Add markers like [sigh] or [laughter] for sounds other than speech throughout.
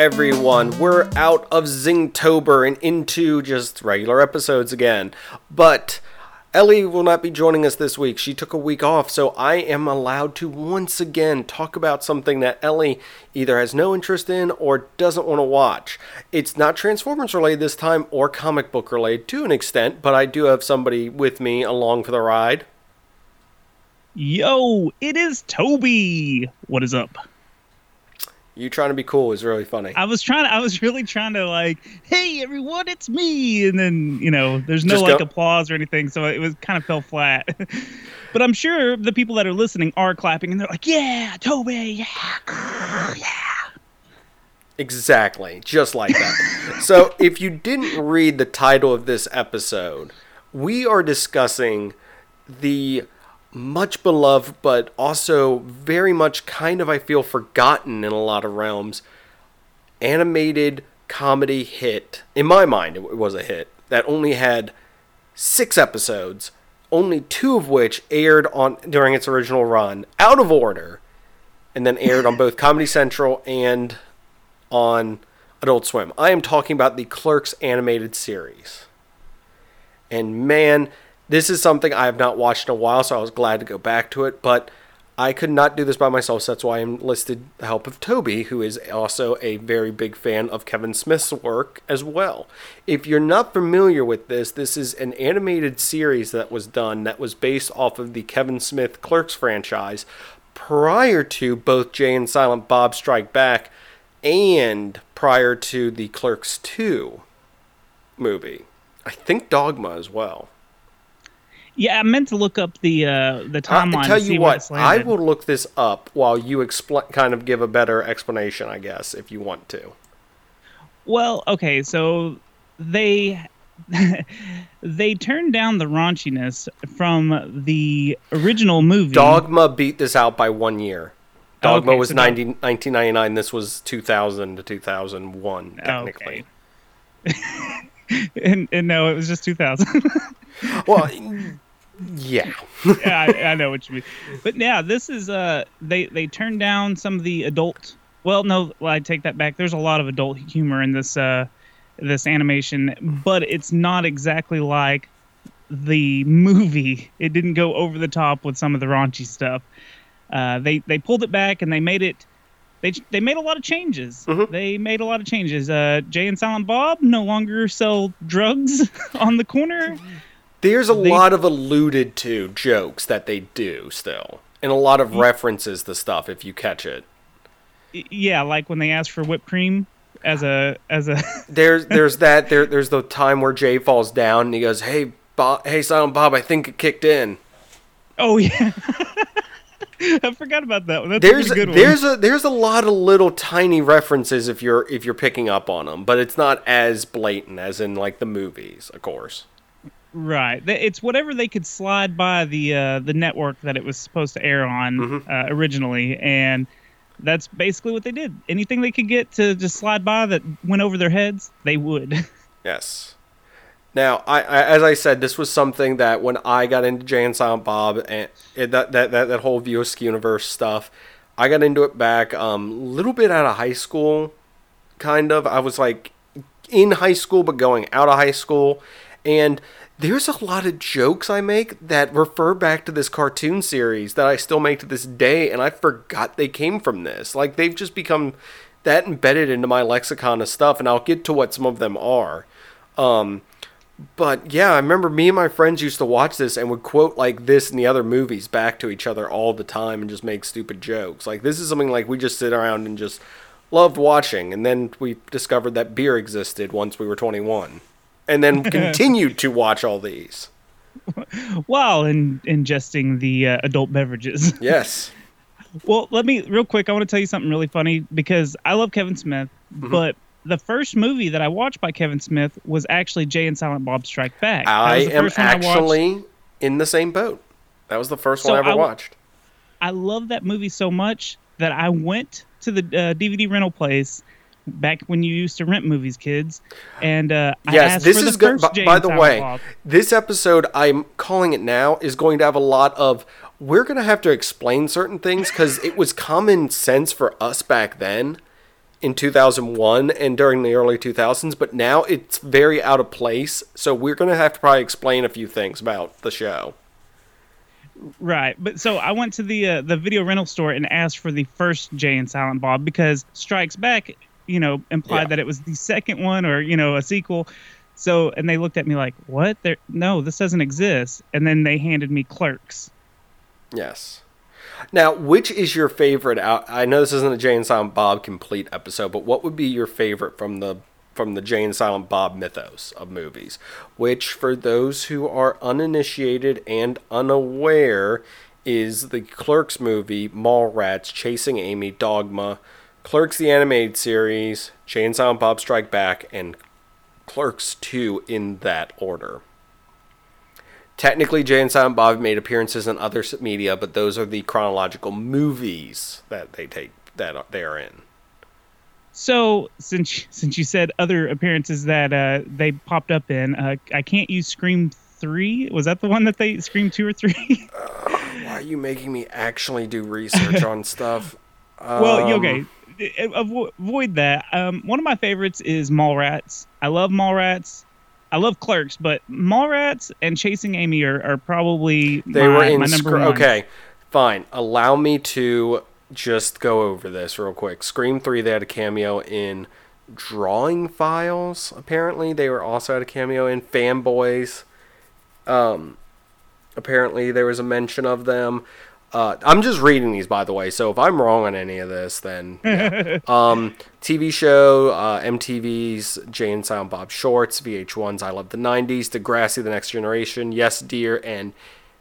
Everyone. We're out of Zingtober and into just regular episodes again. But Ellie will not be joining us this week. She took a week off, so I am allowed to once again talk about something that Ellie either has no interest in or doesn't want to watch. It's not Transformers related this time or comic book related to an extent, but I do have somebody with me along for the ride. Yo, it is Toby. What is up? You trying to be cool is really funny. I was trying. To, I was really trying to like, hey everyone, it's me, and then you know, there's no Just like go- applause or anything, so it was kind of fell flat. [laughs] but I'm sure the people that are listening are clapping, and they're like, yeah, Toby, yeah, yeah. Exactly, just like that. [laughs] so, if you didn't read the title of this episode, we are discussing the much beloved, but also very much kind of, I feel, forgotten in a lot of realms animated comedy hit. In my mind, it was a hit that only had six episodes, only two of which aired on during its original run, out of order, and then aired on both [laughs] Comedy Central and on Adult Swim. I am talking about the Clerks animated series. And man, this is something I have not watched in a while, so I was glad to go back to it. But I could not do this by myself, so that's why I enlisted the help of Toby, who is also a very big fan of Kevin Smith's work as well. If you're not familiar with this, this is an animated series that was done that was based off of the Kevin Smith Clerks franchise prior to both Jay and Silent Bob Strike Back and prior to the Clerks 2 movie. I think Dogma as well. Yeah, I meant to look up the uh, the timeline. I'll tell you what, I will look this up while you expl- kind of give a better explanation, I guess, if you want to. Well, okay, so they [laughs] they turned down the raunchiness from the original movie. Dogma beat this out by one year. Dogma Okay, was so 90, 1999. This was 2000 to 2001, technically. [laughs] and, and no, it was just 2000. [laughs] Well, yeah. [laughs] yeah, I, I know what you mean. But yeah, this is uh they they turned down some of the adult. Well, no, well, I take that back. There's a lot of adult humor in this uh this animation, but it's not exactly like the movie. It didn't go over the top with some of the raunchy stuff. Uh, they they pulled it back and they made it. They, they made a lot of changes. Mhm. They made a lot of changes. Uh, Jay and Silent Bob no longer sell drugs [laughs] on the corner. There's a They- lot of alluded to jokes that they do still, and a lot of references to stuff if you catch it. Yeah, like when they ask for whipped cream as a as a [laughs] There's there's that there there's the time where Jay falls down and he goes, "Hey, Bob, hey, Silent Bob, I think it kicked in." oh yeah. [laughs] I forgot about that one. That's There's a good there's a there's a lot of little tiny references if you're if you're picking up on them, but it's not as blatant as in like the movies, of course. Right. It's whatever they could slide by the uh, the network that it was supposed to air on Mm-hmm. uh, originally, and that's basically what they did. Anything they could get to just slide by that went over their heads, they would. [laughs] Yes. Now, I, I as I said, this was something that when I got into Jay and Silent Bob and it, that, that that that whole View universe stuff, I got into it back um, a little bit out of high school, kind of. I was like in high school, but going out of high school, and there's a lot of jokes I make that refer back to this cartoon series that I still make to this day, and I forgot they came from this. Like they've just become that embedded into my lexicon of stuff, and I'll get to what some of them are. Um, but yeah, I remember me and my friends used to watch this and would quote like this and the other movies back to each other all the time and just make stupid jokes. Like this is something like we just sit around and just loved watching, and then we discovered that beer existed once we were 21, and then [laughs] continued to watch all these. While in, ingesting the uh, adult beverages. [laughs] Yes. Well, let me real quick. I want to tell you something really funny because I love Kevin Smith, Mm-hmm. but the first movie that I watched by Kevin Smith was actually Jay and Silent Bob Strike Back. I am one I actually in the same boat. That was the first So one I ever I watched. I love that movie so much that I went to the uh, DVD rental place back when you used to rent movies, kids, and uh, I Yes, asked this for the is good. first By, by the way, this episode, I'm calling it now, is going to have a lot of. We're going to have to explain certain things because it was common sense for us back then in 2001 and during the early 2000s, but now it's very out of place. So we're going to have to probably explain a few things about the show. Right, but so I went to the uh, the video rental store and asked for the first Jay and Silent Bob because Strikes Back, you know, implied Yeah. that it was the second one or you know a sequel. So and they looked at me like, "What? There? No, this doesn't exist." And then they handed me Clerks. Yes. Now, which is your favorite out? I know this isn't a Jay and Silent Bob complete episode, but what would be your favorite from the from the Jay and Silent Bob mythos of movies? Which, for those who are uninitiated and unaware, is the Clerks movie, Mallrats, Chasing Amy, Dogma, Clerks the animated series, Jay and Bob Strike Back, and Clerks 2 in that order. Technically, Jay and Silent Bob made appearances in other media, but those are the chronological movies that they take that they are in. So since since you said other appearances that uh, they popped up in, uh, I can't use Scream three. Was that the one that they Scream two or three? [laughs] Why are you making me actually do research on stuff? Well, Um, okay. Avo- Avoid that. Um, one of my favorites is Mallrats. I love Mallrats. I love Clerks, but Mallrats and Chasing Amy are, are probably They my, were in. my number Scr- one. okay, fine. Allow me to just go over this real quick. Scream 3, they had a cameo in Drawing Flies, apparently. They were also had a cameo in Fanboys. Um, apparently, there was a mention of them. Uh, I'm just reading these, by the way. So if I'm wrong on any of this, then yeah. [laughs] um, TV show, uh, MTV's Jay and Silent Bob Shorts, VH1's I Love the '90s, Degrassi: The Next Generation, Yes Dear, and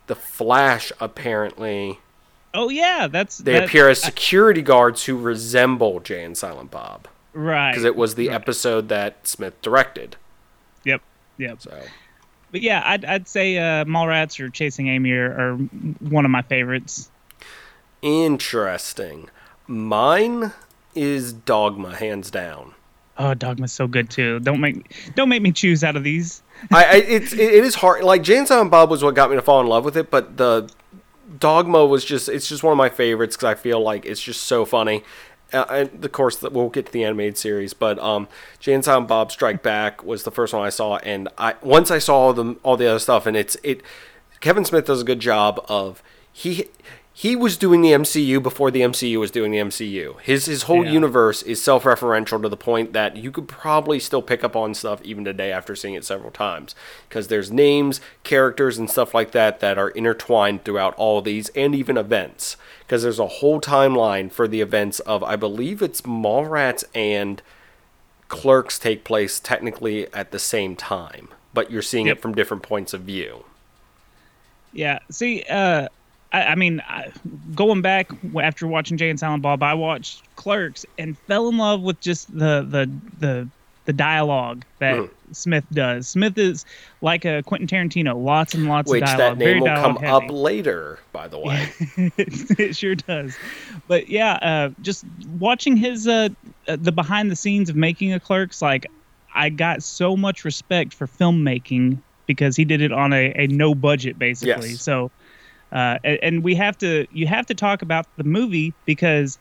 The Flash. Apparently, Oh yeah, that's they that- appear as security guards who resemble Jay and Silent Bob right because it was the right. episode that Smith directed. Yep, yep. So But yeah, I'd I'd say uh, Mallrats or Chasing Amy are, are one of my favorites. interesting. Mine is Dogma, hands down. Oh, Dogma's so good too. Don't make don't make me choose out of these. [laughs] I, I it's it, it is hard. Like Jay and Silent Bob was what got me to fall in love with it, but the Dogma was just it's just one of my favorites because I feel like it's just so funny. Uh, and of course, that we'll get to the animated series, but um, Jay and Silent Bob Strike Back was the first one I saw, and I once I saw all the all the other stuff, and it's it. Kevin Smith does a good job of he he was doing the MCU before the MCU was doing the MCU. His his whole Yeah. universe is self-referential to the point that you could probably still pick up on stuff even today after seeing it several times because there's names, characters and stuff like that that are intertwined throughout all these and even events because there's a whole timeline for the events of I believe it's Mallrats and Clerks take place technically at the same time, but you're seeing Yep. it from different points of view. Yeah. See, uh, I, I mean, I, going back after watching Jay and Silent Bob, I watched Clerks and fell in love with just the the the the dialogue that Mhm. Smith does. Smith is like a Quentin Tarantino, lots and lots Which of dialogue. Which that name will come dialogue up later, by the way. it, [laughs] it sure does. But yeah, uh, just watching his uh, uh, the behind the scenes of making a Clerks, like I got so much respect for filmmaking because he did it on a, a no budget basically. Yes. So, uh, and, and we have to you have to talk about the movie because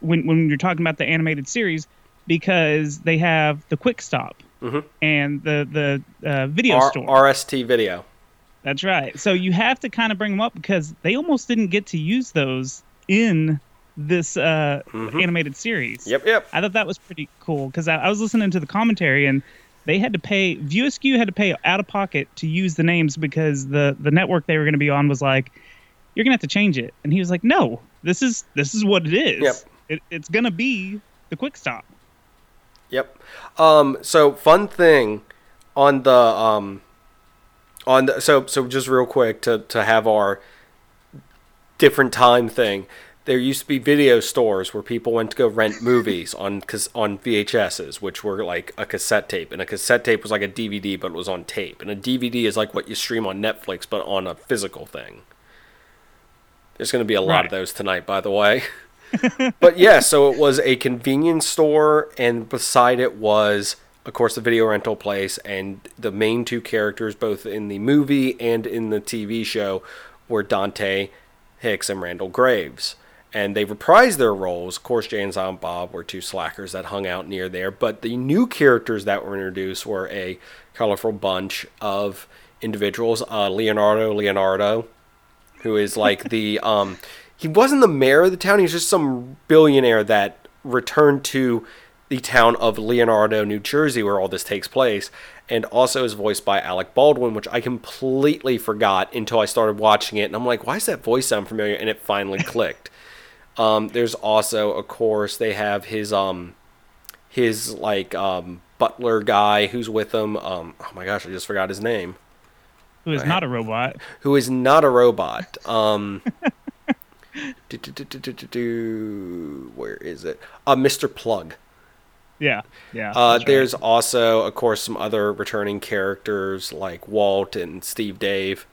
when when you're talking about the animated series because they have the quick stop Mhm. and the the uh, video R- store. RST video. That's right. So you have to kind of bring them up because they almost didn't get to use those in this uh, Mhm. animated series. Yep, yep. I thought that was pretty cool because I, I was listening to the commentary and they had to pay View Askew had to pay out of pocket to use the names because the the network they were going to be on was like, you're gonna have to change it, and he was like, no, this is this is what it is. Yep. It, it's gonna be the quick stop. Yep. Um, so fun thing on the um, on the so so just real quick to to have our different time thing. There used to be video stores where people went to go rent movies on on VHSs, which were like a cassette tape, and a cassette tape was like a DVD, but it was on tape, and a DVD is like what you stream on Netflix, but on a physical thing. There's going to be a lot Right. of those tonight, by the way. [laughs] but yeah, so it was a convenience store, and beside it was, of course, the video rental place, and the main two characters, both in the movie and in the TV show, were Dante Hicks and Randall Graves. And they reprised their roles. Of course, Jay and Silent Bob were two slackers that hung out near there, but the new characters that were introduced were a colorful bunch of individuals. Uh, Leonardo Leonardo, who is like the [laughs] um he wasn't the mayor of the town. He was just some billionaire that returned to the town of leonardo new jersey where all this takes place. And also is voiced by alec baldwin which i completely forgot until i started watching it. And i'm like why does that voice sound familiar? And it finally [laughs] clicked um there's also of course they have his um his like um butler guy who's with him um oh my gosh i just forgot his name Who is not a robot? who is not a robot. [laughs] Um, do, do, do, where is it? Uh, Mr. Plug. Yeah, yeah. Uh, that's right. there's also, of course, some other returning characters like Walt and Steve Dave.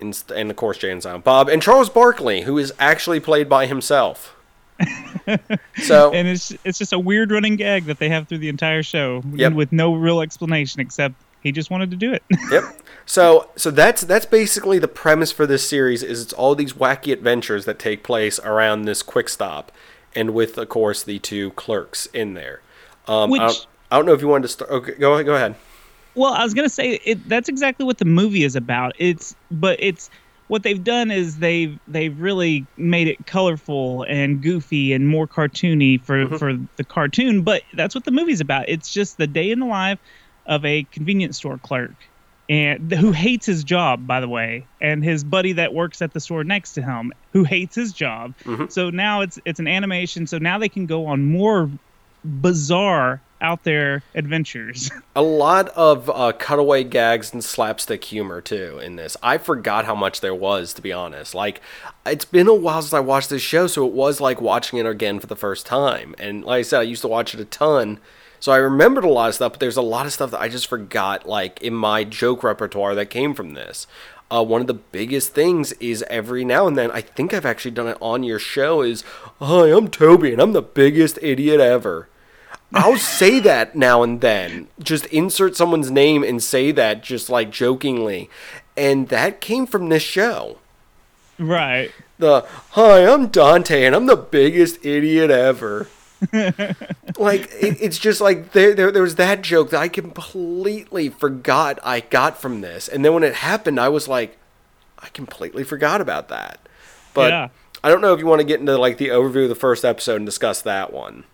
And, and of course, Jay Silent Bob. And Charles Barkley, who is actually played by himself. [laughs] so and it's it's just a weird running gag that they have through the entire show Yep. with no real explanation except he just wanted to do it. [laughs] yep. So so that's that's basically the premise for this series is it's all these wacky adventures that take place around this quick stop, and with of course the two clerks in there. Um, I, Which- don't, I don't know if you wanted to start. Okay, go ahead. Go ahead. Well, I was gonna say it, that's exactly what the movie is about. It's but it's what they've done is they've they've really made it colorful and goofy and more cartoony for Mm-hmm. for the cartoon. But that's what the movie's about. It's just the day in the life of a convenience store clerk and who hates his job by the way and his buddy that works at the store next to him who hates his job Mhm. so now it's it's an animation so now they can go on more bizarre out there adventures [laughs] A lot of uh, cutaway gags and slapstick humor too in this. I forgot how much there was, to be honest. Like, it's been a while since I watched this show, so it was like watching it again for the first time. And like I said, I used to watch it a ton, so I remembered a lot of stuff. But there's a lot of stuff that I just forgot, like in my joke repertoire that came from this. Uh, one of the biggest things is every now and then, I think I've actually done it on your show, is, Hi, I'm Toby, and I'm the biggest idiot ever. I'll say that now and then. Just insert someone's name and say that just like jokingly. And that came from this show. right The hi, I'm Dante and I'm the biggest idiot ever. [laughs] like it, it's just like there, there there was that joke that I completely forgot I got from this. And then when it happened, I was like I completely forgot about that. But Yeah. I don't know if you want to get into like the overview of the first episode and discuss that one.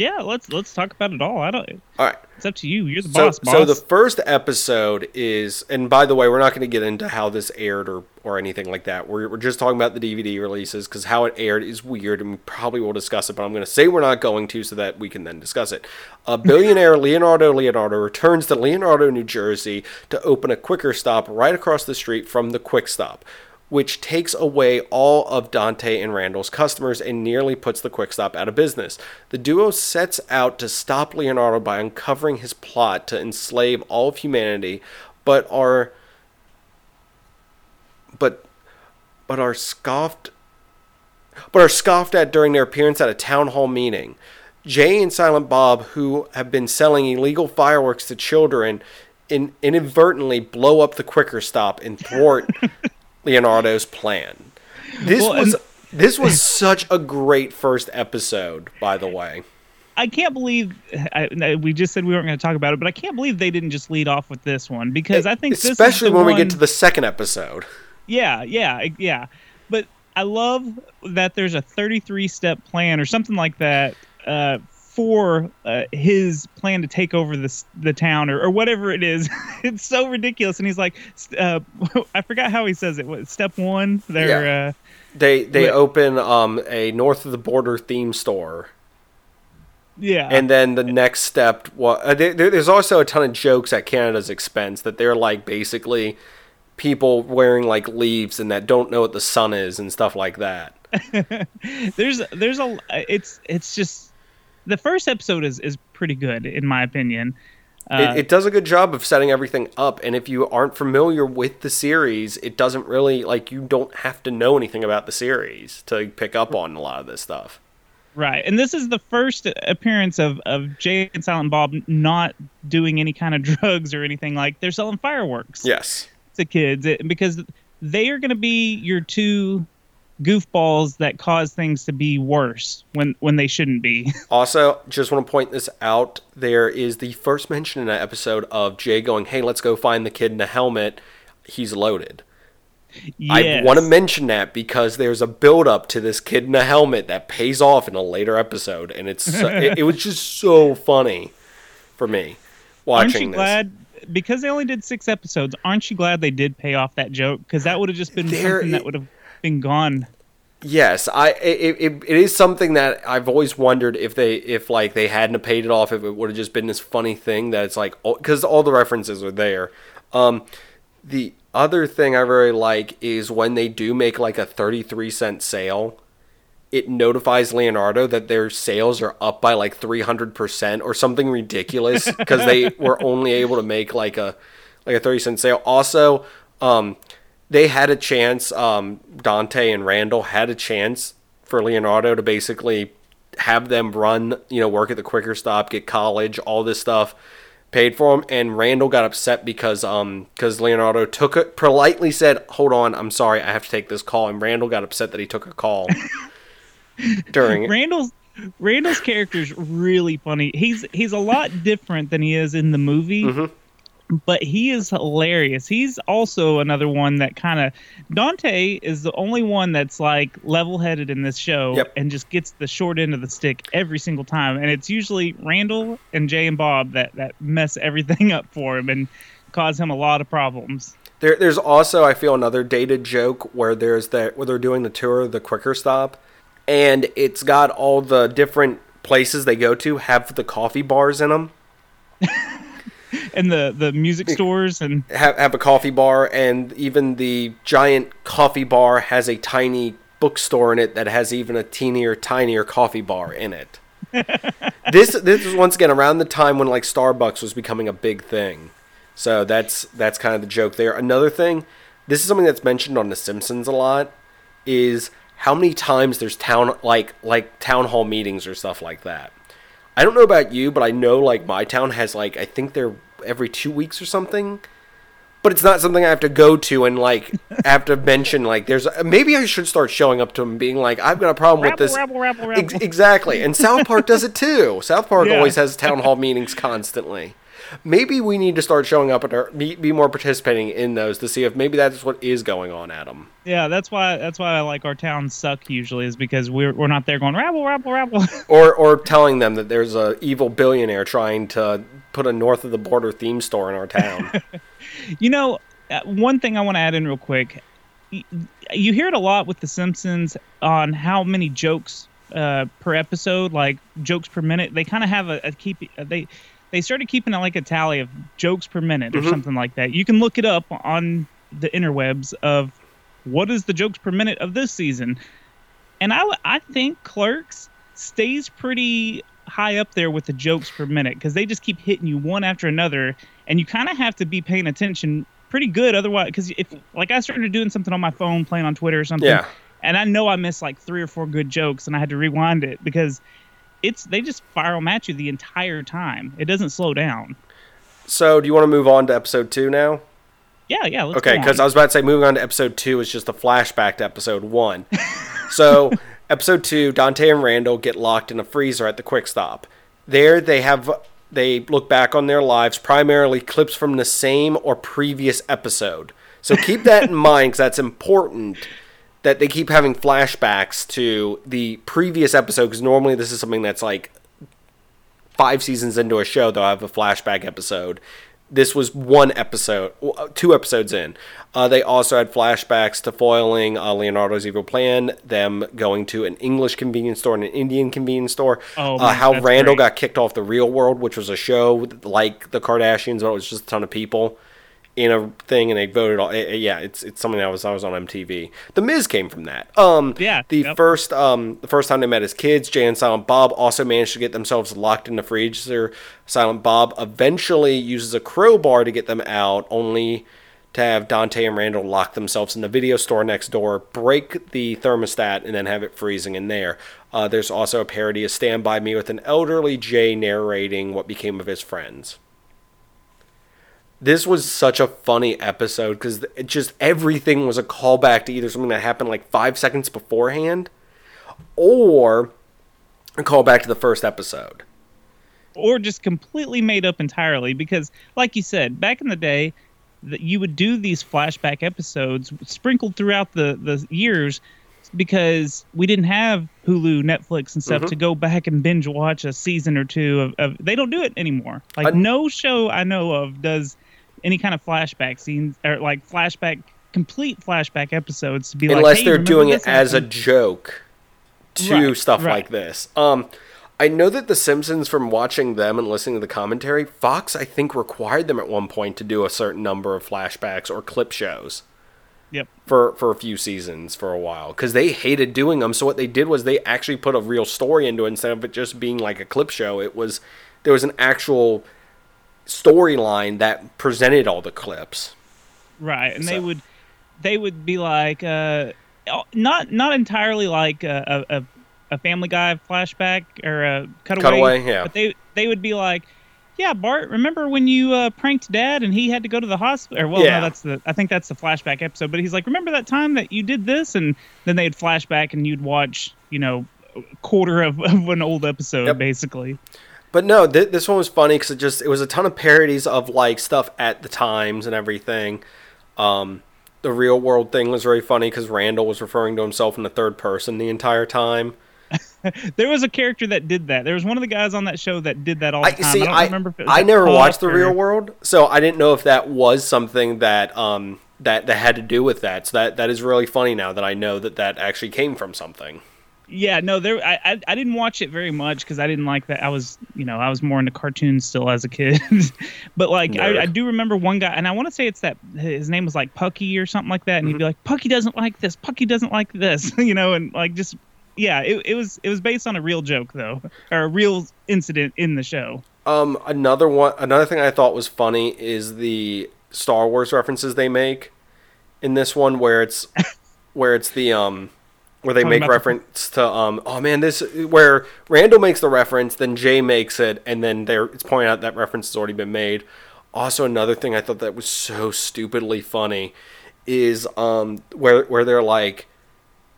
Yeah, let's let's talk about it all. I don't. All right. It's up to you. You're the So, boss, boss. so the first episode is, and by the way, we're not going to get into how this aired or, or anything like that. We're, we're just talking about the DVD releases because how it aired is weird, and we probably will discuss it. But I'm going to say we're not going to, so that we can then discuss it. A [laughs] billionaire Leonardo Leonardo returns to Leonardo, New Jersey, to open a quicker stop right across the street from the Quick Stop. Which takes away all of Dante and Randall's customers and nearly puts the Quick Stop out of business. The duo sets out to stop Leonardo by uncovering his plot to enslave all of humanity, but are but but are scoffed but are scoffed at during their appearance at a town hall meeting. Jay and Silent Bob, who have been selling illegal fireworks to children, in, inadvertently blow up the quicker stop and thwart [laughs] Leonardo's plan. This Well, was this was such a great first episode, by the way. I can't believe I, we just said we weren't going to talk about it, but I can't believe they didn't just lead off with this one because I think this is especially when we get to the second episode. Yeah, yeah, yeah. But I love that there's a 33 step plan or something like that uh, for uh, his plan to take over this the town or, or whatever it is. [laughs] it's so ridiculous, and he's like, uh, [laughs] I forgot how he says it. What, step one, they're Yeah. uh, They they open um, a north of the border theme store, yeah, and then the next step. Well, uh, there- there's also a ton of jokes at Canada's expense that they're like basically people wearing like leaves and that don't know what the sun is and stuff like that. [laughs] there's there's a it's it's just the first episode is is pretty good in my opinion. Uh, it, it, does a good job of setting everything up, and if you aren't familiar with the series, it doesn't really like you don't have to know anything about the series to pick up on a lot of this stuff. Right, and this is the first appearance of of Jay and Silent Bob not doing any kind of [laughs] drugs or anything like they're selling fireworks. Yes, to kids because they are going to be your two goofballs that cause things to be worse when when they shouldn't be. [laughs] also, just want to point this out. There is the first mention in that episode of Jay going, "Hey, let's go find the kid in the helmet. He's loaded." Yes. I want to mention that because there's a build up to this kid in a helmet that pays off in a later episode, and it's it, it, was [laughs] just so funny for me watching Aren't you this. glad because they only did six episodes? Aren't you glad they did pay off that joke? Because that would have just been there, something that would have been gone. Yes, I it, it, it is something that I've always wondered if they if like they hadn't paid it off if it would have just been this funny thing that it's like because all the references are there. Um, the other thing I really like is when they do make like a 33 cent sale, it notifies Leonardo that their sales are up by like 300% or something ridiculous [laughs] because they were only able to make like a like a 30 cent sale. Also, um, they had a chance. Um, Dante and Randall had a chance for Leonardo to basically have them run, you know, work at the quicker stop, get college, all this stuff paid for him. And Randall got upset because um because Leonardo took it politely said, "Hold on, I'm sorry, I have to take this call." And Randall got upset that he took a call [laughs] during Randall's Randall's character is really funny. He's he's a lot different than he is in the movie. Mm-hmm but he is hilarious. He's also another one that kind of Dante is the only one that's like level-headed in this show yep. and just gets the short end of the stick every single time. And it's usually Randall and Jay and Bob that that mess everything [laughs] up for him and cause him a lot of problems. There, there's also I feel another dated joke where there's that where they're doing the tour the quicker stop, and it's got all the different places they go to have the coffee bars in them. [laughs] [laughs] and the the music stores and have, have a coffee bar and even the giant coffee bar has a tiny bookstore in it that has even a teenier tinier coffee bar in it. [laughs] This this was once again around the time when like starbucks was becoming a big thing. So that's that's kind of the joke there. Another thing this is something that's mentioned on the simpsons a lot is how many times there's town like like town hall meetings or stuff like that I don't know about you, but I know like my town has like I think they're every two weeks or something. But it's not something I have to go to and like [laughs] have to mention. Like, there's uh, maybe I should start showing up to them, being like, "I've got a problem rabble, with this." Rabble, rabble, Ex- exactly, and South Park does it too. South Park [laughs] yeah. always has town hall meetings constantly maybe we need to start showing up our be, be more participating in those to see if maybe that's what is going on adam yeah that's why that's why i like our towns suck usually is because we're, we're not there going rabble rabble rabble [laughs] or or telling them that there's a evil billionaire trying to put a north of the border theme store in our town [laughs] you know uh, one thing i want to add in real quick you hear it a lot with the simpsons on how many jokes uh, per episode, like jokes per minute. They kind of have a, a keep. They they started keeping it like a tally of jokes per minute or mm-hmm. something like that. You can look it up on the interwebs of what is the jokes per minute of this season. And I, I think Clerks stays pretty high up there with the jokes per minute because they just keep hitting you one after another, and you kind of have to be paying attention pretty good otherwise. Because if like I started doing something on my phone, playing on Twitter or something, yeah. and I know I missed like three or four good jokes, and I had to rewind it because it's they just fire them at you the entire time. It doesn't slow down. So, do you want to move on to episode two now? Yeah, yeah. okay, because I was about to say moving on to episode two is just a flashback to episode one. [laughs] so, episode two, Dante and Randall get locked in a freezer at the quick stop. There, they have they look back on their lives, primarily clips from the same or previous episode. So keep that in [laughs] mind because that's important that they keep having flashbacks to the previous episode because normally this is something that's like five seasons into a show they'll have a flashback episode. This was one episode two episodes in. Uh, they also had flashbacks to foiling uh, leonardo's evil plan them going to an english convenience store and an indian convenience store. Oh, uh, how randall great. got kicked off the real world which was a show like the kardashians but it was just a ton of people in a thing and they voted all. eh, eh, yeah, it's it's something that was I was on MTV. The Miz came from that. Um, Yeah, The yep. first um the first time they met as kids, Jay and Silent Bob also managed to get themselves locked in the freezer. Silent Bob eventually uses a crowbar to get them out, only to have Dante and Randall lock themselves in the video store next door, break the thermostat, and then have it freezing in there. Uh, there's also a parody of Stand By Me with an elderly Jay narrating what became of his friends. This was such a funny episode because it just everything was a callback to either something that happened like five seconds beforehand or a callback to the first episode. or just completely made up entirely because like you said back in the day that you would do these flashback episodes sprinkled throughout the the years because we didn't have Hulu, Netflix, and stuff mm-hmm. to go back and binge watch a season or two of. of they don't do it anymore. Like I- no show I know of does any kind of flashback scenes or like flashback complete flashback episodes to be like unless "Hey, they're doing it as a joke to Right, stuff right. like this. Um, I know that The Simpsons, from watching them and listening to the commentary, Fox I think required them at one point to do a certain number of flashbacks or clip shows Yep. for for a few seasons for a while because they hated doing them. So what they did was they actually put a real story into it instead of it just being like a clip show. It was there was an actual storyline that presented all the clips. right and they would they would be like uh not not entirely like a a, a family guy flashback or a cutaway, Cutaway, yeah. but they they would be like yeah bart remember when you uh, pranked dad and he had to go to the hospital or well Yeah. no that's the i think that's the flashback episode but he's like remember that time that you did this and then they'd flashback and you'd watch you know a quarter of, [laughs] of an old episode Yep. basically But no, th- this one was funny because it just it was a ton of parodies of like stuff at the times and everything. Um, the real world thing was very funny because Randall was referring to himself in the third person the entire time. [laughs] there was a character that did that there was one of the guys on that show that did that all the I time see. i I remember if it was I never watched the real world, so I didn't know if that was something that um that that had to do with that. So that that is really funny now that I know that that actually came from something. Yeah, no, there. I I, I didn't watch it very much because I didn't like that. I was, you know, I was more into cartoons still as a kid. [laughs] but like. I, I do remember one guy, and I want to say it's that his name was like Pucky or something like that, and he'd Mm-hmm. be like, Pucky doesn't like this, Pucky doesn't like this, [laughs] you know, and like just yeah, it, it was it was based on a real joke though, or a real incident in the show. Um, another one, another thing I thought was funny is the Star Wars references they make in this one, where it's [laughs] where it's the um where they make reference to um oh man this where Randall makes the reference, then Jay makes it, and then there it's pointing out that reference has already been made. Also, another thing I thought that was so stupidly funny is um where where they're like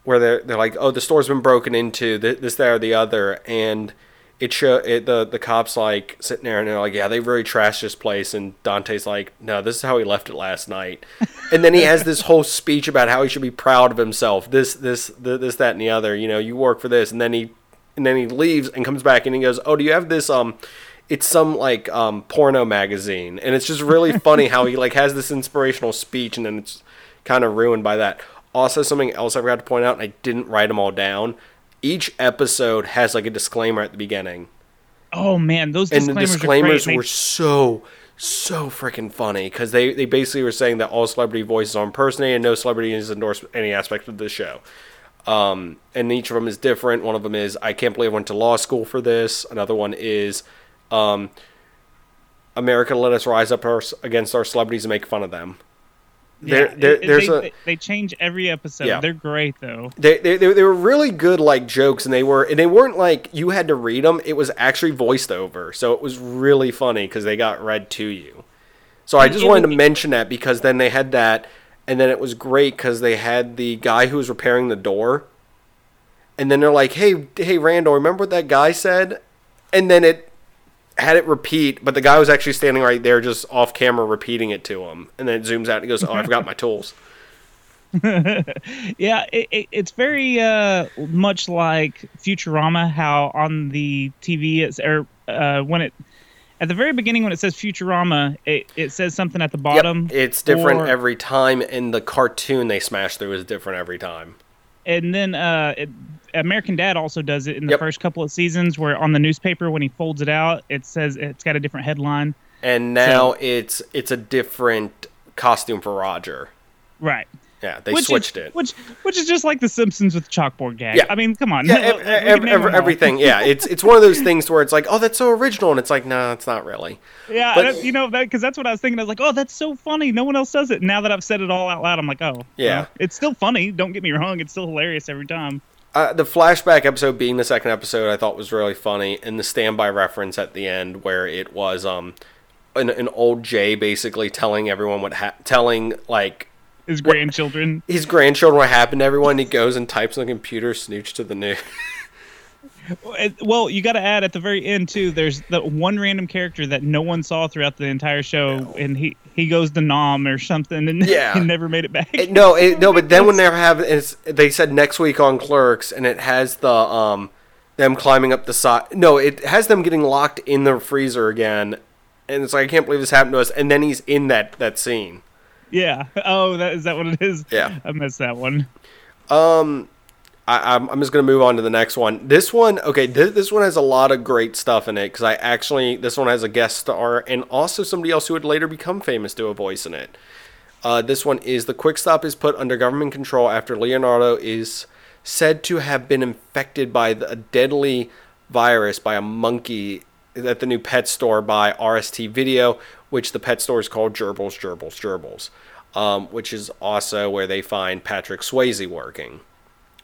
where they're they're like, oh, the store's been broken into, th- this, that, or the other, and it show it the the cops like sitting there and they're like, yeah, they really trashed this place, and Dante's like, no, this is how he left it last night, [laughs] and then he has this whole speech about how he should be proud of himself, this this th- this that and the other, you know, you work for this, and then he and then he leaves and comes back and he goes, oh, do you have this um. It's some like um, porno magazine, and it's just really [laughs] funny how he like has this inspirational speech, and then it's kind of ruined by that. Also, something else I forgot to point out, and I didn't write them all down. Each episode has like a disclaimer at the beginning, Oh man, those and the disclaimers, disclaimers are great. were so so freaking funny because they they basically were saying that all celebrity voices are impersonated, and no celebrity has endorsed any aspect of the show. Um, and each of them is different. One of them is I can't believe I went to law school for this. Another one is um, America let us rise up our, against our celebrities and make fun of them. There, Yeah, there, it- there's they, a they- they change every episode. Yeah. They're great though. they, they, they, they were really good like jokes and they were and they weren't like you had to read them it was actually voiced over so it was really funny because they got read to you so i just wanted to mention that because then they had that and then it was great because they had the guy who was repairing the door and then they're like hey hey randall remember what that guy said and then it had it repeat but the guy was actually standing right there just off camera repeating it to him and then it zooms out and he goes oh i forgot my tools [laughs] Yeah, it, it, it's very uh, much like Futurama. How on the TV it's or uh, when it at the very beginning when it says Futurama, it, it says something at the Yep, bottom. it's different or- every time and the cartoon they smash through is different every time and then uh, it, American Dad also does it in the Yep. first couple of seasons, where on the newspaper when he folds it out, it says it's got a different headline. and now it's it's a different costume for Roger. Right. Yeah, they which switched is, it. Which which is just like the Simpsons with chalkboard gag. Yeah. I mean, come on. yeah, ev- ev- ev- everything. Yeah, it's it's one of those things where it's like, oh, that's so original, and it's like, no, it's not really. Yeah, But- you know that because that's what I was thinking. I was like, oh, that's so funny. No one else does it. Now that I've said it all out loud, I'm like, oh, Yeah. well, it's still funny. Don't get me wrong. It's still hilarious every time. Uh, the flashback episode being the second episode, I thought was really funny, and the standby reference at the end where it was um an, an old Jay basically telling everyone what ha- telling like His grandchildren. his grandchildren what happened to everyone. He goes and types on the computer, snooch to the news. Well, you got to add at the very end too. There's the one random character that no one saw throughout the entire show, and he he goes to Nam or something, and [laughs] Yeah. he never made it back. It- no, it, no, but then when they're having, it's, they said next week on Clerks, and it has the um them climbing up the side. No, it has them getting locked in the freezer again, and it's like I can't believe this happened to us. And then he's in that that scene. yeah. [laughs] Oh, that is that what it is? Yeah. I missed that one. Um, I, I'm, I'm just gonna move on to the next one. This one, okay, th- this one has a lot of great stuff in it because I actually this one has a guest star and also somebody else who would later become famous do a voice in it. Uh, this one is the quick stop is put under government control after Leonardo is said to have been infected by the, a deadly virus by a monkey at the new pet store by RST Video, which the pet store is called Gerbils, Gerbils, Gerbils, um, which is also where they find Patrick Swayze working,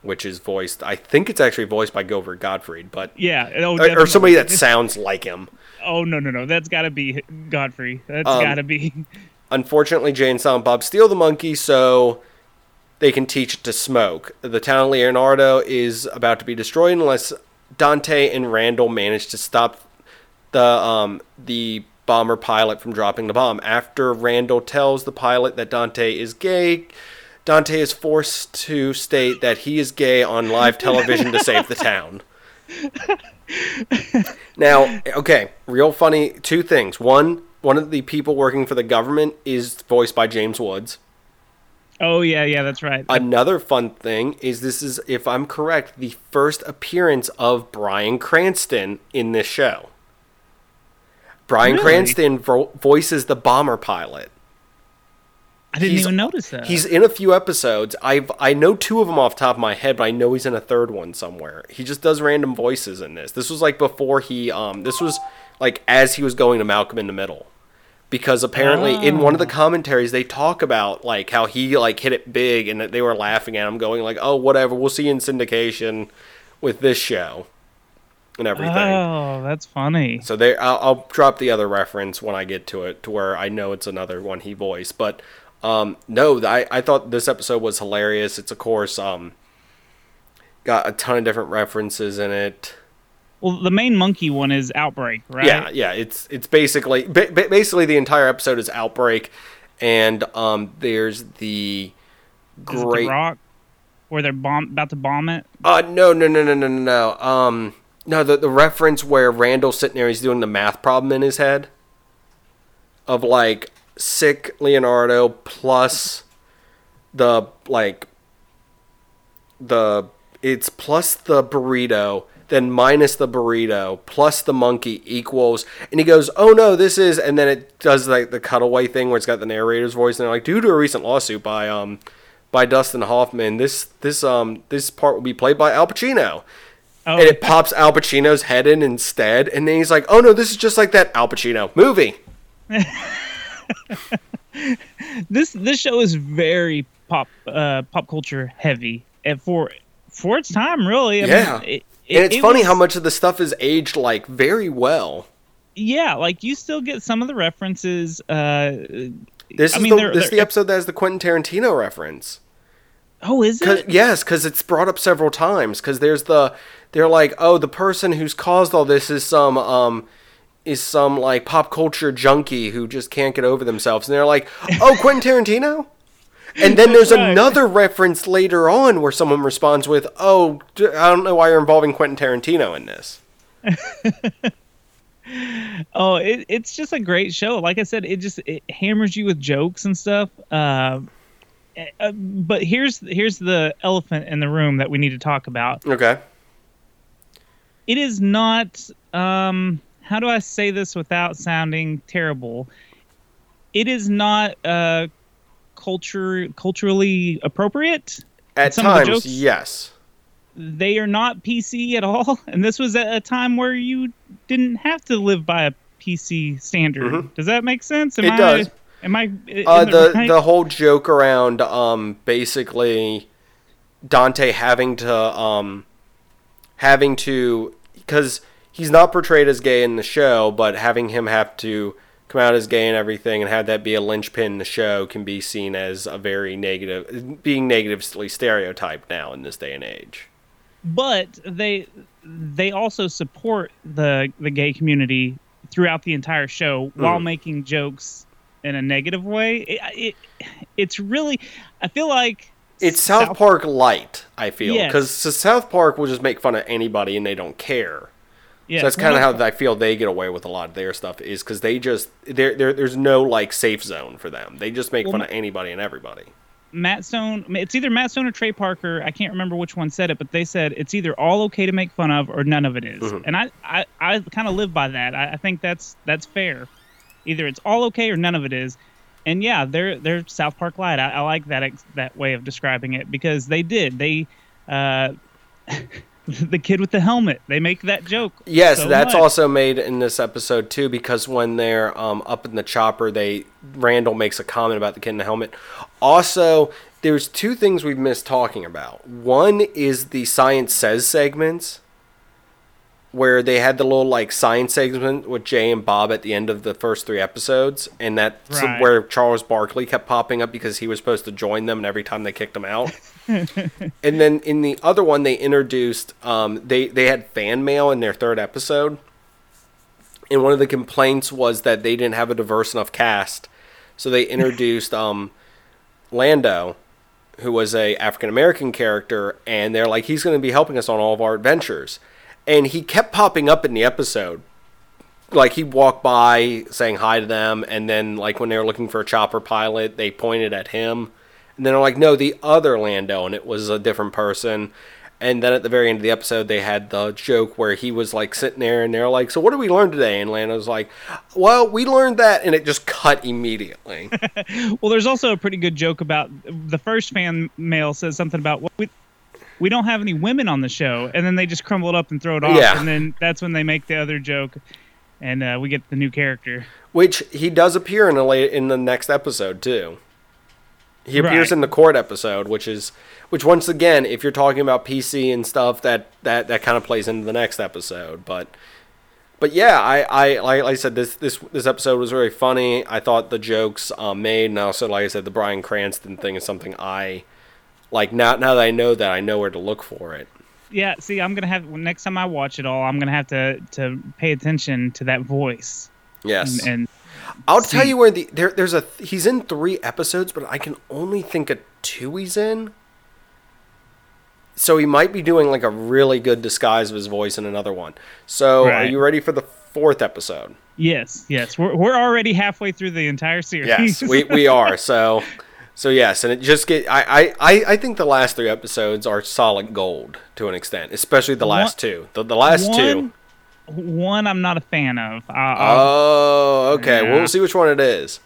which is voiced. I think it's actually voiced by Gilbert Gottfried, but Yeah. Oh, or, or somebody that sounds like him. Oh no no no! That's got to be Gottfried. That's Um, got to be. Unfortunately, Jay and Silent Bob steal the monkey so they can teach it to smoke. The town of Leonardo is about to be destroyed unless Dante and Randall manage to stop the um, the bomber pilot from dropping the bomb. After Randall tells the pilot that Dante is gay, Dante is forced to state that he is gay on live television to save the town. Now, okay, real funny two things. One, one of the people working for the government is voiced by James Woods. Oh yeah yeah that's right. Another fun thing is this is, if I'm correct, the first appearance of Bryan Cranston in this show. Bryan Really? Cranston vo- voices the bomber pilot. I didn't he's- even notice that. He's in a few episodes. I've I know two of them off the top of my head, but I know he's in a third one somewhere. He just does random voices in this. This was like before he um this was like as he was going to Malcolm in the Middle. Because apparently in one of the commentaries they talk about like how he like hit it big and that they were laughing at him going like, "Oh, whatever, we'll see you in syndication with this show." And everything. Oh, that's funny. So there, I'll, I'll drop the other reference when I get to it, to where I know it's another one he voiced. But um, no, I, I thought this episode was hilarious. It's of course um, got a ton of different references in it. Well, the main monkey one is Outbreak, right? Yeah, yeah. It's it's basically ba- ba- basically the entire episode is outbreak, and um, there's the great. the Rock, where they're bomb about to bomb it. Uh, no, no, no, no, no, no, no. Um, no, the the reference where Randall's sitting there, he's doing the math problem in his head, of like sick Leonardo plus the like the it's plus the burrito, then minus the burrito plus the monkey equals, and he goes, oh no, this is, and then it does like the cutaway thing where it's got the narrator's voice, and they're like, due to a recent lawsuit by um by Dustin Hoffman, this this um this part will be played by Al Pacino. Oh, And it pops Al Pacino's head in instead, and then he's like, "Oh no, this is just like that Al Pacino movie." [laughs] [laughs] this this show is very pop uh pop culture heavy and for for its time really I Yeah. mean, it, And it's it funny was- how much of the stuff is aged like very well. yeah like you still get some of the references uh This I is mean, the they're- this the they're- episode that has the Quentin Tarantino reference. oh is Cause, it yes, because it's brought up several times. Because there's the they're like, oh, the person who's caused all this is some um is some like pop culture junkie who just can't get over themselves, and they're like, oh, Quentin Tarantino. And then there's right. another reference later on where someone responds with, "Oh, I don't know why you're involving Quentin Tarantino in this." [laughs] oh it, it's just a great show like i said it just it hammers you with jokes and stuff uh, uh, but here's here's the elephant in the room that we need to talk about Okay. it is not um how do i say this without sounding terrible it is not uh culture culturally appropriate. At some times, jokes- yes. They are not PC at all, [laughs] and this was at a time where you didn't have to live by a PC standard. Does that make sense? Am Mm-hmm. It I, does. Am I? Uh, the the whole joke around um basically Dante having to um having to because he's not portrayed as gay in the show, but having him have to come out as gay and everything and have that be a linchpin in the show can be seen as a very negative being negatively stereotyped now in this day and age. but they they also support the the gay community throughout the entire show hmm. while making jokes in a negative way. It, it it's really I feel like It's South, Park light, I feel, because South Park will just make fun of anybody and they don't care. Yeah, So that's kind of how I feel they get away with a lot of their stuff is because they just there there there's no like safe zone for them. They just make Well, fun of anybody and everybody. Matt Stone. It's either Matt Stone or Trey Parker. I can't remember which one said it, but they said it's either all okay to make fun of or none of it is. Mm-hmm. And I I, I kind of live by that. I, I think that's that's fair. Either it's all okay or none of it is. And yeah, they're they're South Park light. I, I like that ex- that way of describing it because they did they. Uh, [laughs] [laughs] the kid with the helmet. They make that joke. Yes, so that's much. also made in this episode too because when they're um, up in the chopper, they Randall makes a comment about the kid in the helmet. Also, there's two things we've missed talking about. One is the science says segments where they had the little like science segment with Jay and Bob at the end of the first three episodes, and that's Right. where Charles Barkley kept popping up because he was supposed to join them, and every time they kicked him out. [laughs] and then in the other one, they introduced um, they they had fan mail in their third episode, and one of the complaints was that they didn't have a diverse enough cast, so they [laughs] introduced um, Lando, who was a African American character, and they're like he's going to be helping us on all of our adventures, and he kept popping up in the episode. Like he walked by saying hi to them, and then like when they were looking for a chopper pilot, they pointed at him, and then they're like, "No, the other Lando," and it was a different person. And then at the very end of the episode, they had the joke where he was like sitting there, and they're like, "So what did we learn today?" And Lando's like, "Well, we learned that," and it just cut immediately. [laughs] Well, there's also a pretty good joke about the first fan mail says something about what we we don't have any women on the show, and then they just crumble it up and throw it off, Yeah. and then that's when they make the other joke, and uh, we get the new character. Which he does appear in the late, in the next episode too. He appears Right. in the court episode, which is which once again, if you're talking about PC and stuff, that that that kind of plays into the next episode. But but yeah, I I like, I said, this this this episode was very funny. I thought the jokes um, made, and also like I said, the Bryan Cranston thing is something I like. Now now that I know that, I know where to look for it. Yeah, see, I'm gonna have next time I watch it all, I'm gonna have to to pay attention to that voice, Yes. and, and I'll tell you where the there there's a he's in three episodes, but I can only think of two he's in. So he might be doing like a really good disguise of his voice in another one. So are you ready for the fourth episode? yes, yes, we're we're already halfway through the entire series. Yes, we, we [laughs] are. So so yes, and it just get I, I, I, think the last three episodes are solid gold to an extent, especially the last One- two. The, the last two. one, one I'm not a fan of. I'll- Oh, okay. Yeah. We'll see which one it is.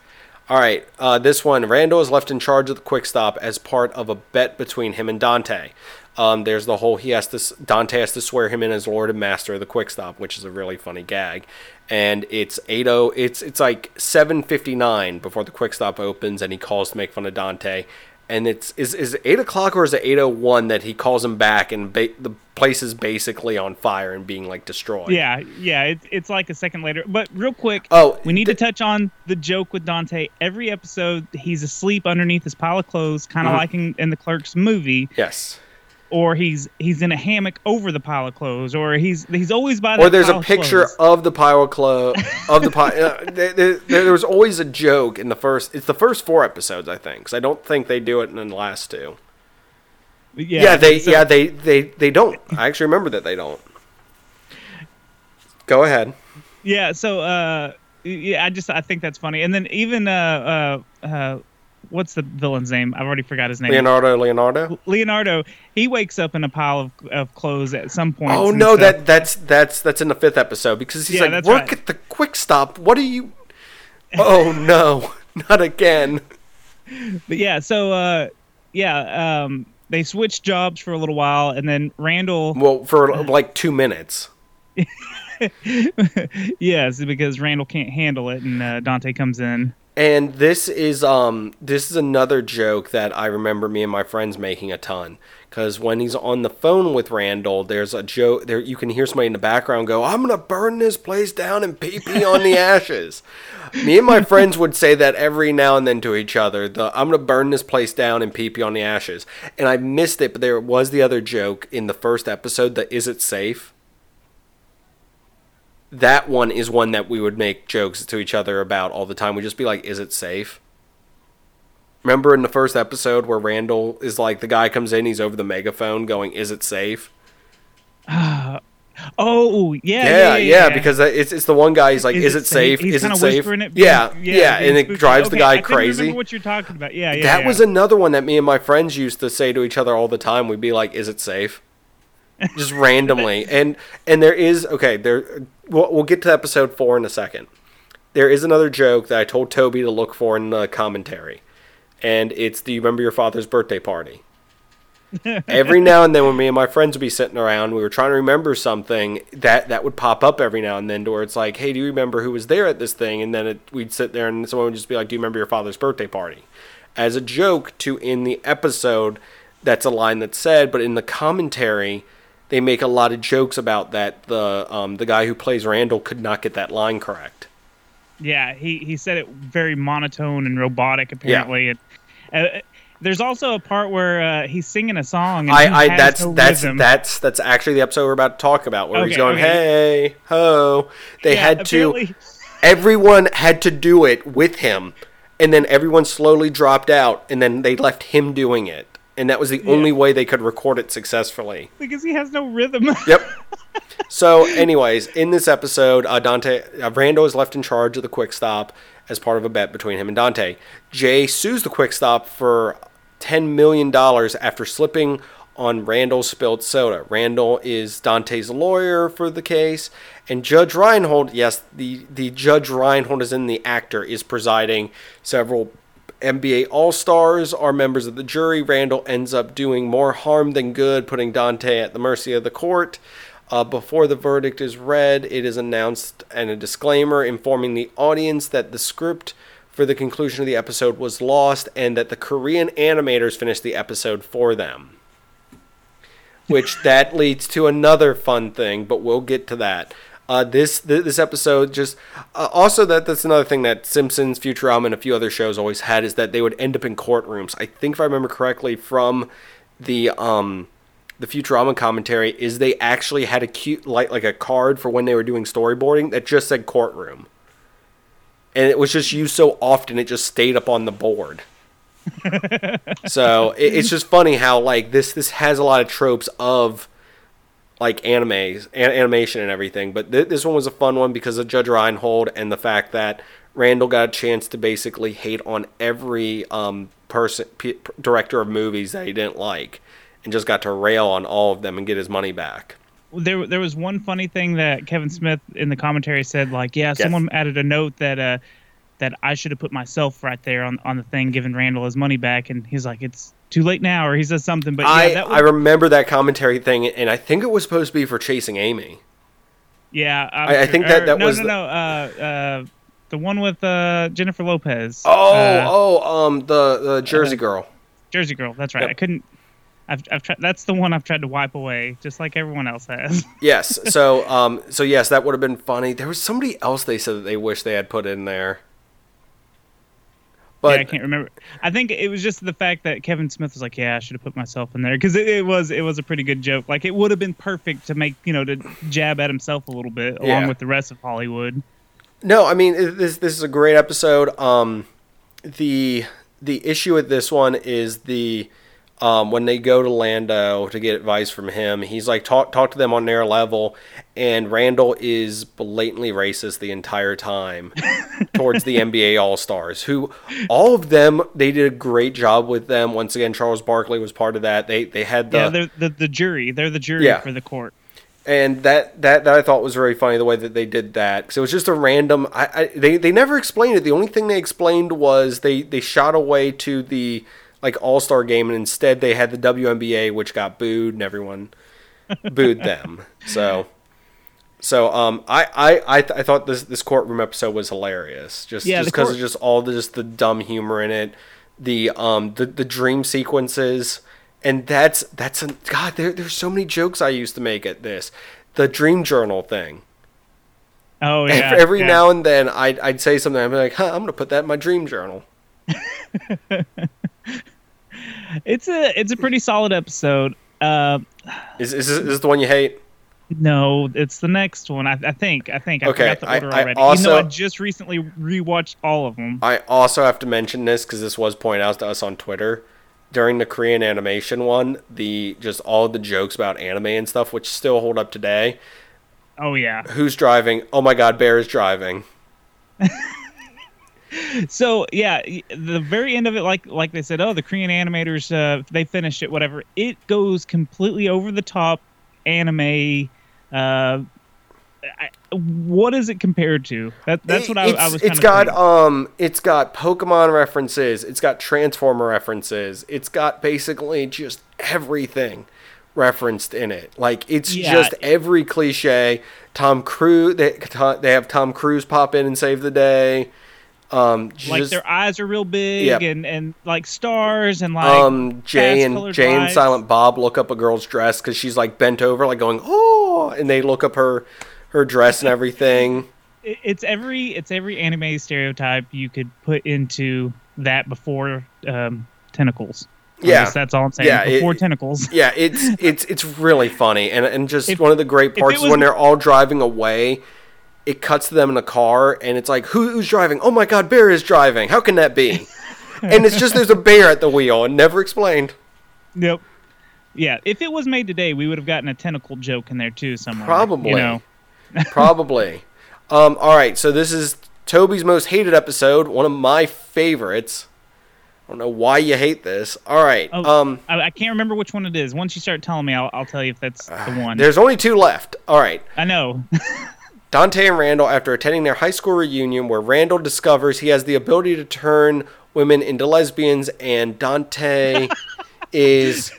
All right. Uh, this one, Randall is left in charge of the quick stop as part of a bet between him and Dante. Um, there's the whole he has to Dante has to swear him in as Lord and Master of the quick stop, which is a really funny gag. And it's 80 it's it's like 7:59 before the quick stop opens, and he calls to make fun of Dante. And it's is is it eight o'clock or is it 8:01 that he calls him back, and ba- the place is basically on fire and being like destroyed. Yeah, yeah, it's it's like a second later. But real quick, Oh, we need th- to touch on the joke with Dante. Every episode, he's asleep underneath his pile of clothes, kind of Mhm. like in, in the Clerks movie, Yes. Or he's he's in a hammock over the pile of clothes, or he's he's always by. That or there's a picture clothes. of the pile of clothes of the [laughs] pile. Uh, there, there, there was always a joke in the first. It's the first four episodes, I think. 'cause I don't think they do it in the last two. Yeah, Yeah, they so- yeah they they they don't. I actually remember that they don't. Go ahead. Yeah, so uh yeah, I just I think that's funny. And then even uh uh uh what's the villain's name? I've already forgot his name. Leonardo, Leonardo. Leonardo, he wakes up in a pile of, of clothes at some point. Oh no, stuff. that that's that's that's in the fifth episode because he's Yeah, like, work right. at the quick stop. What are you? [laughs] Oh no, not again. but yeah, so uh, yeah, um, they switched jobs for a little while, and then Randall. Well, for like two minutes. [laughs] yes, because Randall can't handle it, and uh, Dante comes in. And this is um this is another joke that I remember me and my friends making a ton because when he's on the phone with Randall, there's a joke there. You can hear somebody in the background go, "I'm gonna burn this place down and pee pee on the [laughs] ashes." me and my friends would say that every now and then to each other. The "I'm gonna burn this place down and pee pee on the ashes," and I missed it, but there was the other joke in the first episode. that is it safe?" That one is one that we would make jokes to each other about all the time. We'd just be like, "Is it safe?" Remember in the first episode where Randall is like the guy comes in, he's over the megaphone going, "Is it safe?" Uh, [sighs] oh yeah, Yeah, yeah, yeah, yeah, because it's it's the one guy. He's like, "Is, it safe? He's Is it safe?" It, yeah, being- yeah, and it spooky. drives the Okay, guy I crazy. what you're talking about? Yeah, yeah. that yeah. was another one that me and my friends used to say to each other all the time. We'd be like, "Is it safe?" Just randomly, and and there is okay. There, we'll, we'll get to episode four in a second. There is another joke that I told Toby to look for in the commentary, and it's "Do you remember your father's birthday party?" [laughs] every now and then, when me and my friends would be sitting around, we were trying to remember something that that would pop up every now and then, to where it's like, "Hey, do you remember who was there at this thing?" And then it, we'd sit there, and someone would just be like, "Do you remember your father's birthday party?" As a joke to in the episode, that's a line that's said, but in the commentary, they make a lot of jokes about that. The um, the guy who plays Randall could not get that line correct. Yeah, he he said it very monotone and robotic apparently. And, uh, there's also a part where uh, he's singing a song. And I, I that's no that's rhythm. that's that's actually the episode we're about to talk about where he's going, okay. "Hey ho!" They Yeah, had to. [laughs] Everyone had to do it with him, and then everyone slowly dropped out, and then they left him doing it, and that was the only way they could record it successfully. because he has no rhythm. Yep. [laughs] So, anyways, in this episode, uh, Dante uh, Randall is left in charge of the Quick Stop as part of a bet between him and Dante. Jay sues the Quick Stop for ten million dollars after slipping on Randall's spilled soda. Randall is Dante's lawyer for the case, and Judge Reinhold, yes, the the Judge Reinhold is in the actor is presiding. Several NBA All Stars are members of the jury. Randall ends up doing more harm than good, putting Dante at the mercy of the court. Uh, before the verdict is read, it is announced and a disclaimer informing the audience that the script for the conclusion of the episode was lost and that the Korean animators finished the episode for them. Which that leads to another fun thing, but we'll get to that. Uh, this th- this episode just uh, also that that's another thing that Simpsons, Futurama, and a few other shows always had is that they would end up in courtrooms. I think if I remember correctly from the um the Futurama commentary is they actually had a cute like like a card for when they were doing storyboarding that just said courtroom, and it was just used so often it just stayed up on the board. [laughs] so it, it's just funny how like this this has a lot of tropes of like animes, an- animation and everything. But th- this one was a fun one because of Judge Reinhold and the fact that Randall got a chance to basically hate on every um, person, p- director of movies that he didn't like, and just got to rail on all of them and get his money back. there there was one funny thing that Kevin Smith in the commentary said like yeah someone added a note that uh that I should have put myself right there on on the thing giving Randall his money back and he's like it's too late now or he says something but yeah I that I remember that commentary thing, and I think it was supposed to be for chasing Amy. yeah I'm I- I think that- or- that no, was no the- no uh uh the one with uh Jennifer Lopez Oh, uh, oh, um, the the Jersey Girl. Jersey Girl that's right Yep. I couldn't I've, I've tried that's the one I've tried to wipe away just like everyone else has [laughs] Yes. So, um, so yes, that would have been funny. There was somebody else they said that they wish they had put in there. But yeah, I can't remember. I think it was just the fact that Kevin Smith was like, "Yeah, I should have put myself in there," because it, it was it was a pretty good joke. Like it would have been perfect to make you know to jab at himself a little bit along Yeah. with the rest of Hollywood. No, I mean this. This is a great episode. Um, the the issue with this one is the um, when they go to Lando to get advice from him, he's like talk talk to them on their level, and Randall is blatantly racist the entire time [laughs] towards the NBA All Stars, who all of them they did a great job with them. Once again, Charles Barkley was part of that. They they had the yeah, they're the, the jury. They're the jury Yeah. for the court. and that, that that I thought was very funny the way that they did that because it was just a random. I, I they they never explained it. The only thing they explained was they they shot away to the like All Star game, and instead they had the WNBA, which got booed, and everyone [laughs] booed them. So. So um, I I I, th- I thought this this courtroom episode was hilarious, just Yeah, just because court- of just all the just the dumb humor in it, the um the, the dream sequences, and that's that's a God. There there's so many jokes I used to make at this, the dream journal thing. Oh yeah. Every yeah. now and then I'd I'd say something. I'd be like, huh, I'm gonna put that in my dream journal. [laughs] it's a it's a pretty solid episode. Uh, Is is this, is this the one you hate? no, it's the next one. I, I think. I think. I Okay, forgot the I- order I already. Even also- though I just recently rewatched all of them. I also have to mention this because this was pointed out to us on Twitter during the Korean animation one. The just all the jokes about anime and stuff, which still hold up today. Oh yeah. Who's driving? Oh my God, Bear is driving. [laughs] So yeah, the very end of it, like like they said, oh, the Korean animators, uh, they finished it, whatever. It goes completely over the top anime. Uh, I, what is it compared to? That that's what I, I was. It's got thinking. um, it's got Pokemon references. It's got Transformer references. It's got basically just everything referenced in it. Like it's Yeah. just every cliche. Tom Cruise. They they have Tom Cruise pop in and save the day. Um, like just, their eyes are real big Yep. and and like stars and like um Jay and Jay and. Silent Bob look up a girl's dress because she's like bent over, like going oh, and they look up her her dress and everything. It's every it's every anime stereotype you could put into that before um, tentacles. Yeah. that's all I'm saying. Yeah, it- before tentacles. Yeah, it's it's it's really funny, and and just If- one of the great it parts is when they're all driving away. It cuts to them in a car, and it's like, Who, who's driving? Oh my God, Bear is driving. How can that be? [laughs] and it's just there's a bear at the wheel, and never explained. Yep. Yeah, if it was made today, we would have gotten a tentacle joke in there too somewhere. Probably. You know. [laughs] Probably. um, all right, so this is Toby's most hated episode, one of my favorites. I don't know why you hate this. All right. Oh, um, I, I can't remember which one it is. Once you start telling me, I'll, I'll tell you if that's the [sighs] one. there's only two left. All right. I know. [laughs] Dante and Randall, after attending their high school reunion, where Randall discovers he has the ability to turn women into lesbians, and Dante [laughs] is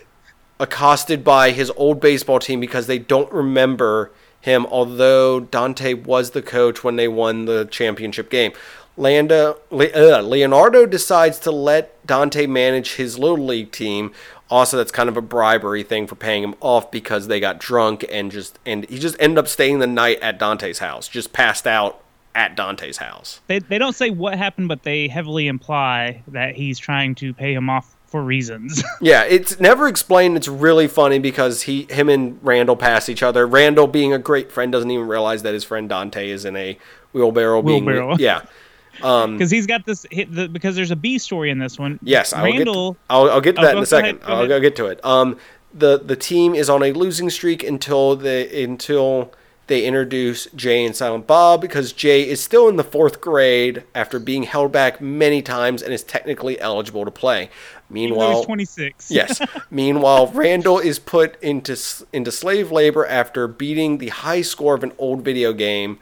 accosted by his old baseball team because they don't remember him, although Dante was the coach when they won the championship game. Landa, Le, uh, Leonardo decides to let Dante manage his little league team. Also, that's kind of a bribery thing for paying him off because they got drunk and just and he just ended up staying the night at Dante's house, just passed out at Dante's house. they they don't say what happened, but they heavily imply that he's trying to pay him off for reasons. [laughs] Yeah, it's never explained. It's really funny because he, him, and Randall pass each other. Randall, being a great friend, doesn't even realize that his friend Dante is in a wheelbarrow. Being, Wheelbarrow. yeah. [laughs] Um, because he's got this hit the, because there's a B story in this one. yes, I will get. Randall. To, I'll, I'll get to Oh, that go- in a second. ahead, I'll. I'll get to it. Um, the the team is on a losing streak until the until they introduce Jay and Silent Bob because Jay is still in the fourth grade after being held back many times and is technically eligible to play. Meanwhile, he's 26. Yes. [laughs] Meanwhile, Randall is put into into slave labor after beating the high score of an old video game.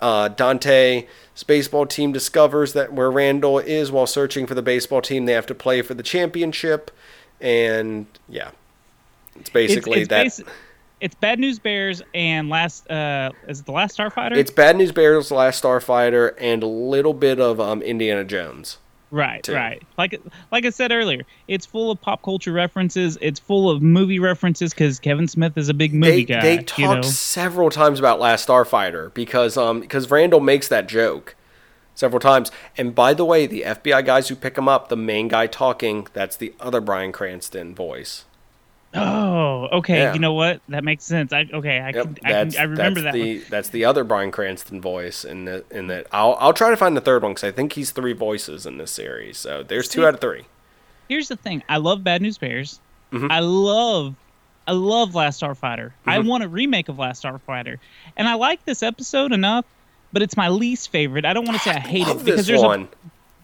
Uh, Dante's baseball team discovers that where Randall is while searching for the baseball team, they have to play for the championship, and yeah, it's It's, basically it's, that. basi- it's Bad News Bears and last uh is it the last Starfighter? it's Bad News Bears, Last Starfighter, and a little bit of um, Indiana Jones. Right, too. right. Like like I said earlier, it's full of pop culture references. It's full of movie references because Kevin Smith is a big movie they, guy. They you know? several times about Last Starfighter because um because Randall makes that joke several times. And by the way, the FBI guys who pick him up, the main guy talking, that's the other Bryan Cranston voice. Oh, okay. Yeah. You know what? That makes sense. I okay. I Yep, can, I, can, I remember that's that. the that's the other Bryan Cranston voice in the in that. I'll I'll try to find the third one because I think he's three voices in this series. So there's two out of three. Here's the thing. I love Bad News Bears. Mhm. I love I love Last Starfighter. I Mhm. want a remake of Last Starfighter. And I like this episode enough, but it's my least favorite. I don't want to say I hate Love it because there's one.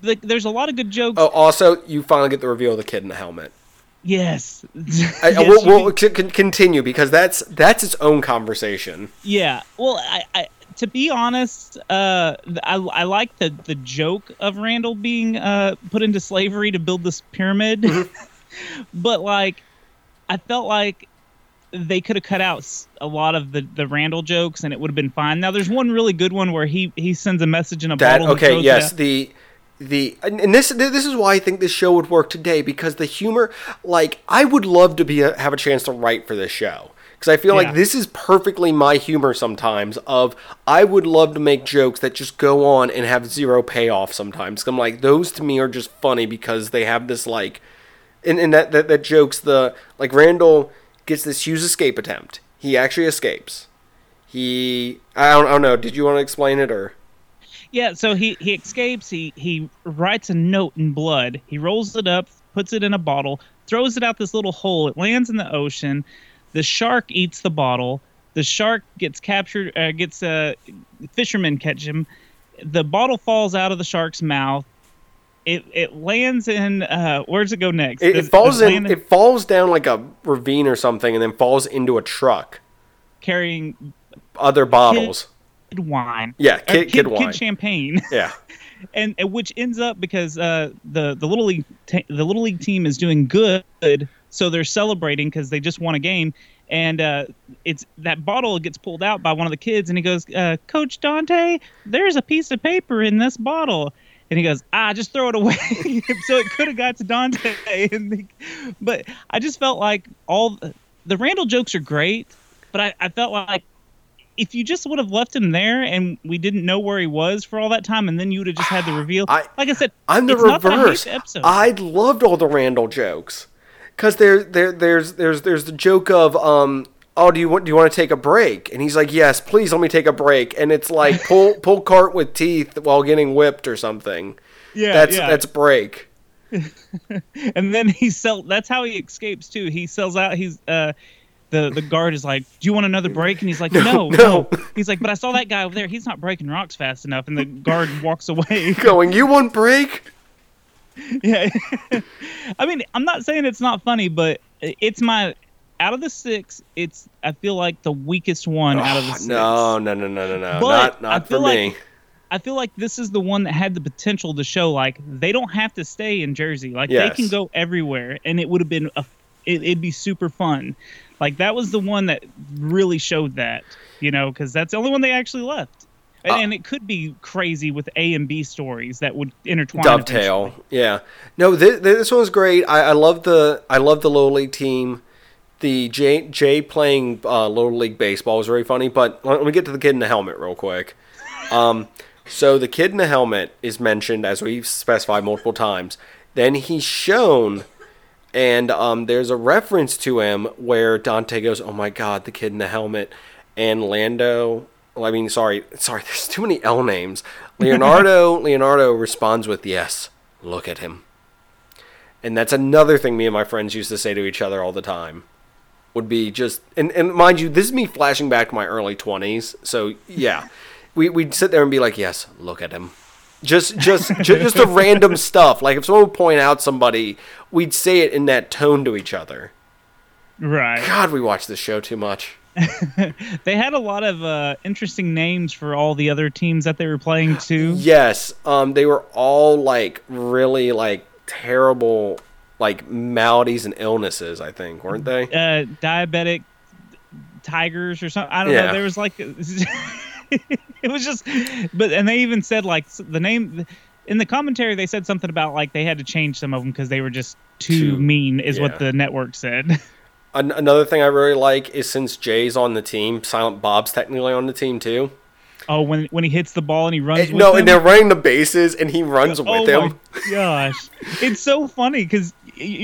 a like, there's a lot of good jokes. Oh, also you finally get the reveal of the kid in the helmet. Yes. I, [laughs] Yes, we'll, we'll c- c- continue because that's that's its own conversation. Yeah. Well, I, I to be honest, uh, I, I like the the joke of Randall being uh put into slavery to build this pyramid, Mm-hmm. [laughs] but like, I felt like they could have cut out a lot of the the Randall jokes and it would have been fine. Now, there's one really good one where he he sends a message in a That bottle. okay? Yes, out. the the and and this this is why I think this show would work today because the humor, like I would love to be a, have a chance to write for this show because I feel Yeah. like this is perfectly my humor sometimes. Of I would love to make jokes that just go on and have zero payoff sometimes. I'm like those to me are just funny because they have this like, and and that that, that jokes the like Randall gets this huge escape attempt. He actually escapes. He I don't, I don't know. Did you want to explain it or? Yeah, so he he escapes. He he writes a note in blood. He rolls it up, puts it in a bottle, throws it out this little hole. It lands in the ocean. The shark eats the bottle. The shark gets captured. Uh, gets uh, fishermen catch him. The bottle falls out of the shark's mouth. It it lands in. Uh, where's it go next? It, Does- it falls does in. It falls down like a ravine or something, and then falls into a truck. carrying Other bottles. kid wine. Yeah, Or kid- kid wine. Kid champagne. [laughs] Yeah. and, and which ends up because uh, the the little league the little league team is doing good, so they're celebrating because they just won a game, and uh, it's that bottle gets pulled out by one of the kids, and he goes, uh, "Coach Dante, there's a piece of paper in this bottle." And he goes, ah, just throw it away. [laughs] so it could have got to Dante. [laughs] And the, but I just felt like all the Randall jokes are great, but I, I felt like if you just would have left him there and we didn't know where he was for all that time, and then you would have just had the [sighs] reveal. I- like I said, I'm the that I reverse. the episode. I loved all the Randall jokes, cause there, there, there's, there's, there's the joke of, um, oh, do you want, do you want to take a break? And he's like, yes, please, let me take a break. And it's like [laughs] pull, pull cart with teeth while getting whipped or something. yeah, That's yeah. that's break. [laughs] and then he sell. That's how he escapes too. He sells out. He's uh, the the guard is like, "Do you want another break?" And he's like, "No, no." no. He's like, "But I saw that guy over there. He's not breaking rocks fast enough." And the guard walks away. [laughs] Going, you want break? [laughs] yeah. [laughs] I mean, I'm not saying it's not funny, but it's my out of the six. It's I feel like the weakest one out of the ah, six. No, no, no, no, no, no. But not not for like- me. I feel like this is the one that had the potential to show like they don't have to stay in Jersey. Like Yes. they can go everywhere, and it would have been a, it'd be super fun. Like that was the one that really showed that, you know, because that's the only one they actually left. And, Uh, and it could be crazy with A and B stories that would intertwine. dovetail. eventually. Yeah. No, this, this one was great. I, I love the I love the little league team. The Jay Jay playing uh, little league baseball was very funny. But let me get to the kid in the helmet real quick. Um, so the kid in the helmet is mentioned as we've specified multiple times. Then he's shown, and um, there's a reference to him where Dante goes, "Oh my God, the kid in the helmet," and Lando. well, I mean, sorry, sorry. [laughs] There's too many L names. Leonardo. [laughs] Leonardo responds with, "Yes, look at him." And that's another thing me and my friends used to say to each other all the time. Would be just and, and mind you, this is me flashing back to my early twenties. So yeah, [laughs] we we'd sit there and be like, "Yes, look at him." Just just just, just the [laughs] random stuff. Like if someone would point out somebody, we'd say it in that tone to each other. Right. God, we watch this show too much. [laughs] They had a lot of uh, interesting names for all the other teams that they were playing [gasps] too. Yes, um, they were all like really like terrible like maladies and illnesses. I think weren't they? uh, diabetic tigers or something. I don't Yeah. know. There was like, [laughs] [laughs] it was just, but and they even said like the name in the commentary. They said something about like they had to change some of them because they were just too, Too- mean, is yeah. what the network said. [laughs] An- another thing I really like is since Jay's on the team, Silent Bob's technically on the team too. oh, when when he hits the ball and he runs. And- with no, them? and they're running the bases, and he runs with them. oh him. my gosh, it's so funny because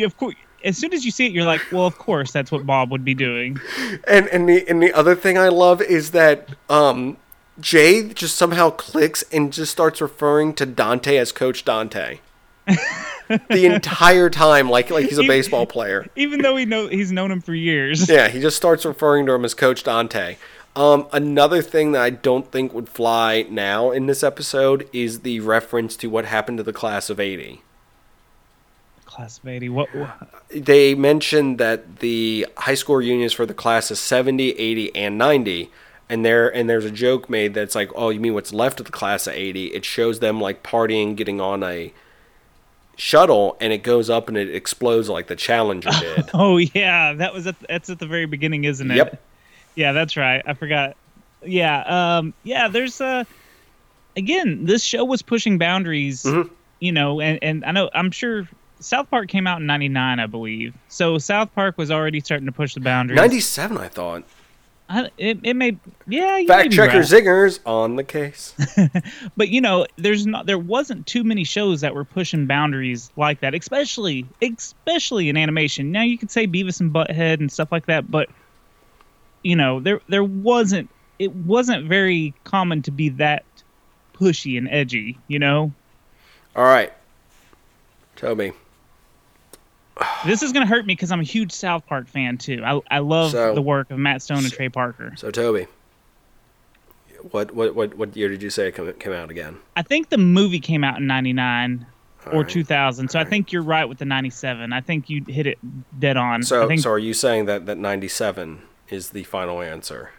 of course. As soon as you see it, you're like, "Well, of course, that's what Bob would be doing." And and the and the other thing I love is that um, Jay just somehow clicks and just starts referring to Dante as Coach Dante. [laughs] the entire time, like like he's a Even- baseball player. Even though he know he's known him for years. Yeah, he just starts referring to him as Coach Dante. Um, another thing that I don't think would fly now in this episode is the reference to what happened to the class of '80. class of 80. What, what They mentioned that the high school reunions for the class is 70, 80, and 90. And there and there's a joke made that's like, oh, you mean what's left of the class of 80? It shows them like partying, getting on a shuttle, and it goes up and it explodes like the Challenger [laughs] did. Oh yeah, that was at that's at the very beginning, isn't it? Yep. Yeah, that's right. I forgot. Yeah, um, yeah. There's uh, again, this show was pushing boundaries. Mhm. You know, and and I know I'm sure South Park came out in '99, I believe. So South Park was already starting to push the boundaries. 97, I thought. I, it, it may, yeah. you may Fact checker right. zingers on the case. [laughs] but you know there's not there wasn't too many shows that were pushing boundaries like that especially especially in animation now you could say beavis and butthead and stuff like that but you know there there wasn't it wasn't very common to be that pushy and edgy you know All right. Toby. This is going to hurt me because i'm a huge south park fan too i, I love So- the work of matt stone and trey parker So Toby. What what what what year did you say it come, came out again? i think the movie came out in 99 All or right. 2000 so i think you're right with the 97 i think you hit it dead on So think so are you saying that that 97 is the final answer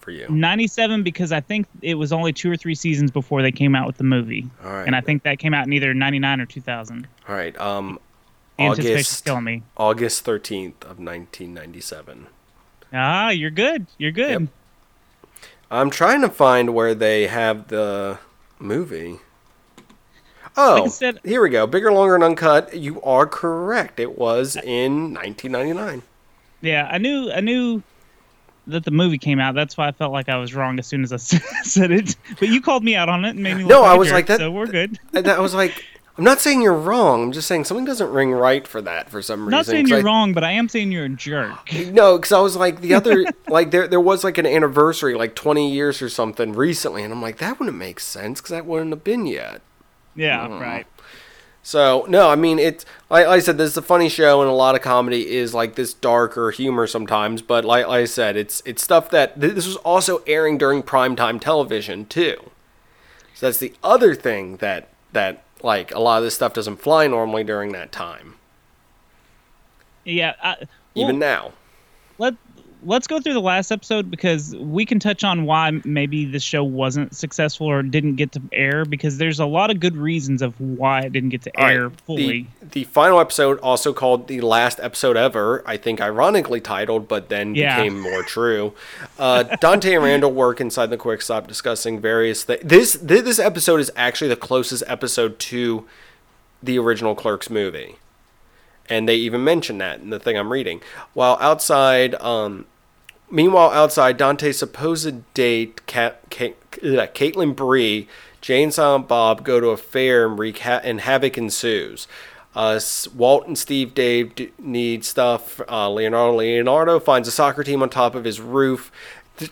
for you? 97 because I think it was only two or three seasons before they came out with the movie. All right. And I think that came out in either 99 or 2000. All right. Um August killing me. August 13th of 1997. Ah, you're good. You're good. Yep. I'm trying to find where they have the movie. Oh, Like said- here we go. Bigger, longer, and uncut. You are correct. It was in 1999. Yeah, I knew I knew that the movie came out. That's why I felt like I was wrong as soon as I [laughs] said it. But you called me out on it and made me look No, I was like that- So we're good. I was like, I'm not saying you're wrong. I'm just saying something doesn't ring right for that for some I'm reason. not saying you're I- wrong, but I am saying you're a jerk. [gasps] No, because I was like the other, [laughs] like there there was like an anniversary, like 20 years or something recently, and I'm like that wouldn't make sense because that wouldn't have been yet. Yeah, Mm. right. So no, I mean it's like, I said, this is a funny show, and a lot of comedy is like this darker humor sometimes. But like, like I said, it's it's stuff that this was also airing during primetime television too. So that's the other thing that that like a lot of this stuff doesn't fly normally during that time, Yeah. I, even now. let let's go through the last episode because we can touch on why maybe the show wasn't successful or didn't get to air because there's a lot of good reasons of why it didn't get to All right, air fully. The, the final episode, also called the last episode ever, I think ironically titled, but then Yeah. became more true. Uh, Dante and Randall work inside the Quick Stop discussing various things. This, this episode is actually the closest episode to the original Clerks movie. And they even mention that in the thing I'm reading. While outside, um, meanwhile outside, Dante's supposed date, Cat, uh, Caitlin Bree, Jay and Silent Bob go to a fair and, wreak ha- and havoc ensues. Uh, Walt and Steve Dave d- need stuff. Uh, Leonardo Leonardo finds a soccer team on top of his roof.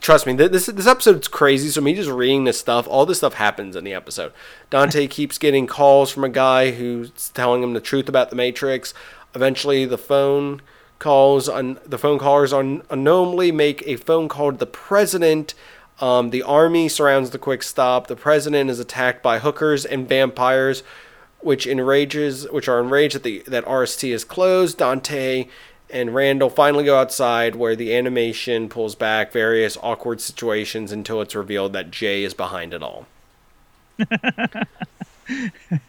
Trust me, th- this this episode's crazy. So me just reading this stuff, all this stuff happens in the episode. Dante [laughs] keeps getting calls from a guy who's telling him the truth about the Matrix. Eventually, the phone calls on the phone callers un- unknowingly make a phone call to the president. Um, the army surrounds the quick stop. The president is attacked by hookers and vampires, which enrages, which are enraged that the that RST is closed. Dante and Randall finally go outside, where the animation pulls back various awkward situations until it's revealed that Jay is behind it all. [laughs] [laughs]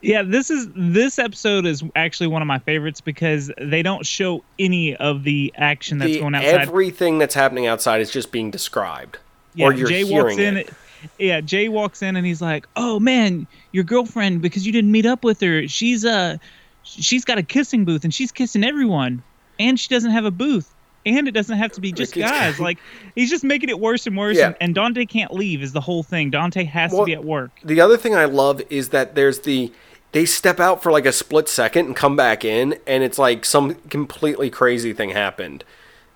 Yeah, this is this episode is actually one of my favorites because they don't show any of the action that's The- going outside. everything that's happening outside is just being described, yeah, or you're Jay hearing walks in. it. Yeah, Jay walks in and he's like, "Oh man, your girlfriend because you didn't meet up with her. She's uh, she's got a kissing booth and she's kissing everyone, and she doesn't have a booth." And it doesn't have to be just guys. Like he's just making it worse and worse. Yeah. And, and Dante can't leave. Is the whole thing. Dante has Well, to be at work. The other thing I love is that there's the they step out for like a split second and come back in, and it's like some completely crazy thing happened.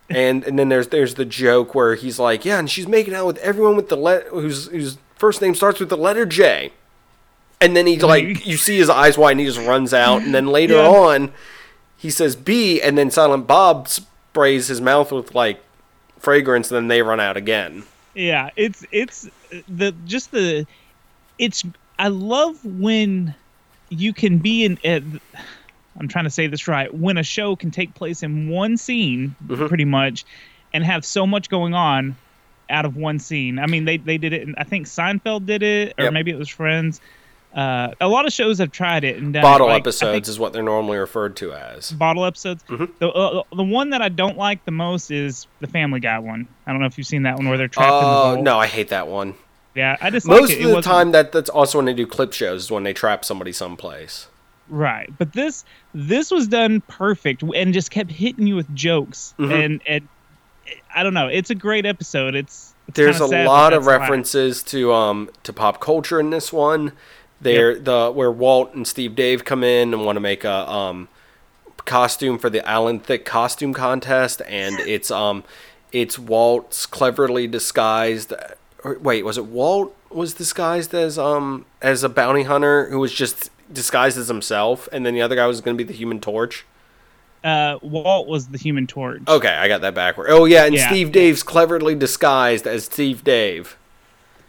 And and then there's there's the joke where he's like, yeah, and she's making out with everyone with the let whose whose first name starts with the letter J. And then he [laughs] like you see his eyes wide and he just runs out, and then later Yeah. on he says B, and then Silent Bob sprays his mouth with like fragrance, and then they run out again. Yeah, it's it's the just the it's I love when you can be in uh, I'm trying to say this right. When a show can take place in one scene, Mm-hmm. pretty much, and have so much going on out of one scene. I mean, they they did it. In, I think Seinfeld did it, or Yep. maybe it was Friends. Uh, a lot of shows have tried it and done it. Bottle Like, episodes is what they're normally referred to as. bottle episodes. Mhm. The uh, the one that I don't like the most is the Family Guy one. I don't know if you've seen that one where they're trapped in the Oh no, I hate that one. Yeah, I just Most like it. of the time, that that's also when they do clip shows is when they trap somebody someplace. Right, but this this was done perfect and just kept hitting you with jokes Mhm. and and I don't know. It's a great episode. It's, it's There's a lot of references to um to pop culture in this one. There the where Walt and Steve Dave come in and want to make a um costume for the Alan Thicke costume contest, and [laughs] it's um it's Walt's cleverly disguised. Or, wait, was it Walt was disguised as um as a bounty hunter who was just disguised as himself, and then the other guy was going to be the Human Torch? Uh, Walt was the Human Torch. Okay, I got that backward. Oh yeah, and Yeah. Steve Dave's cleverly disguised as Steve Dave.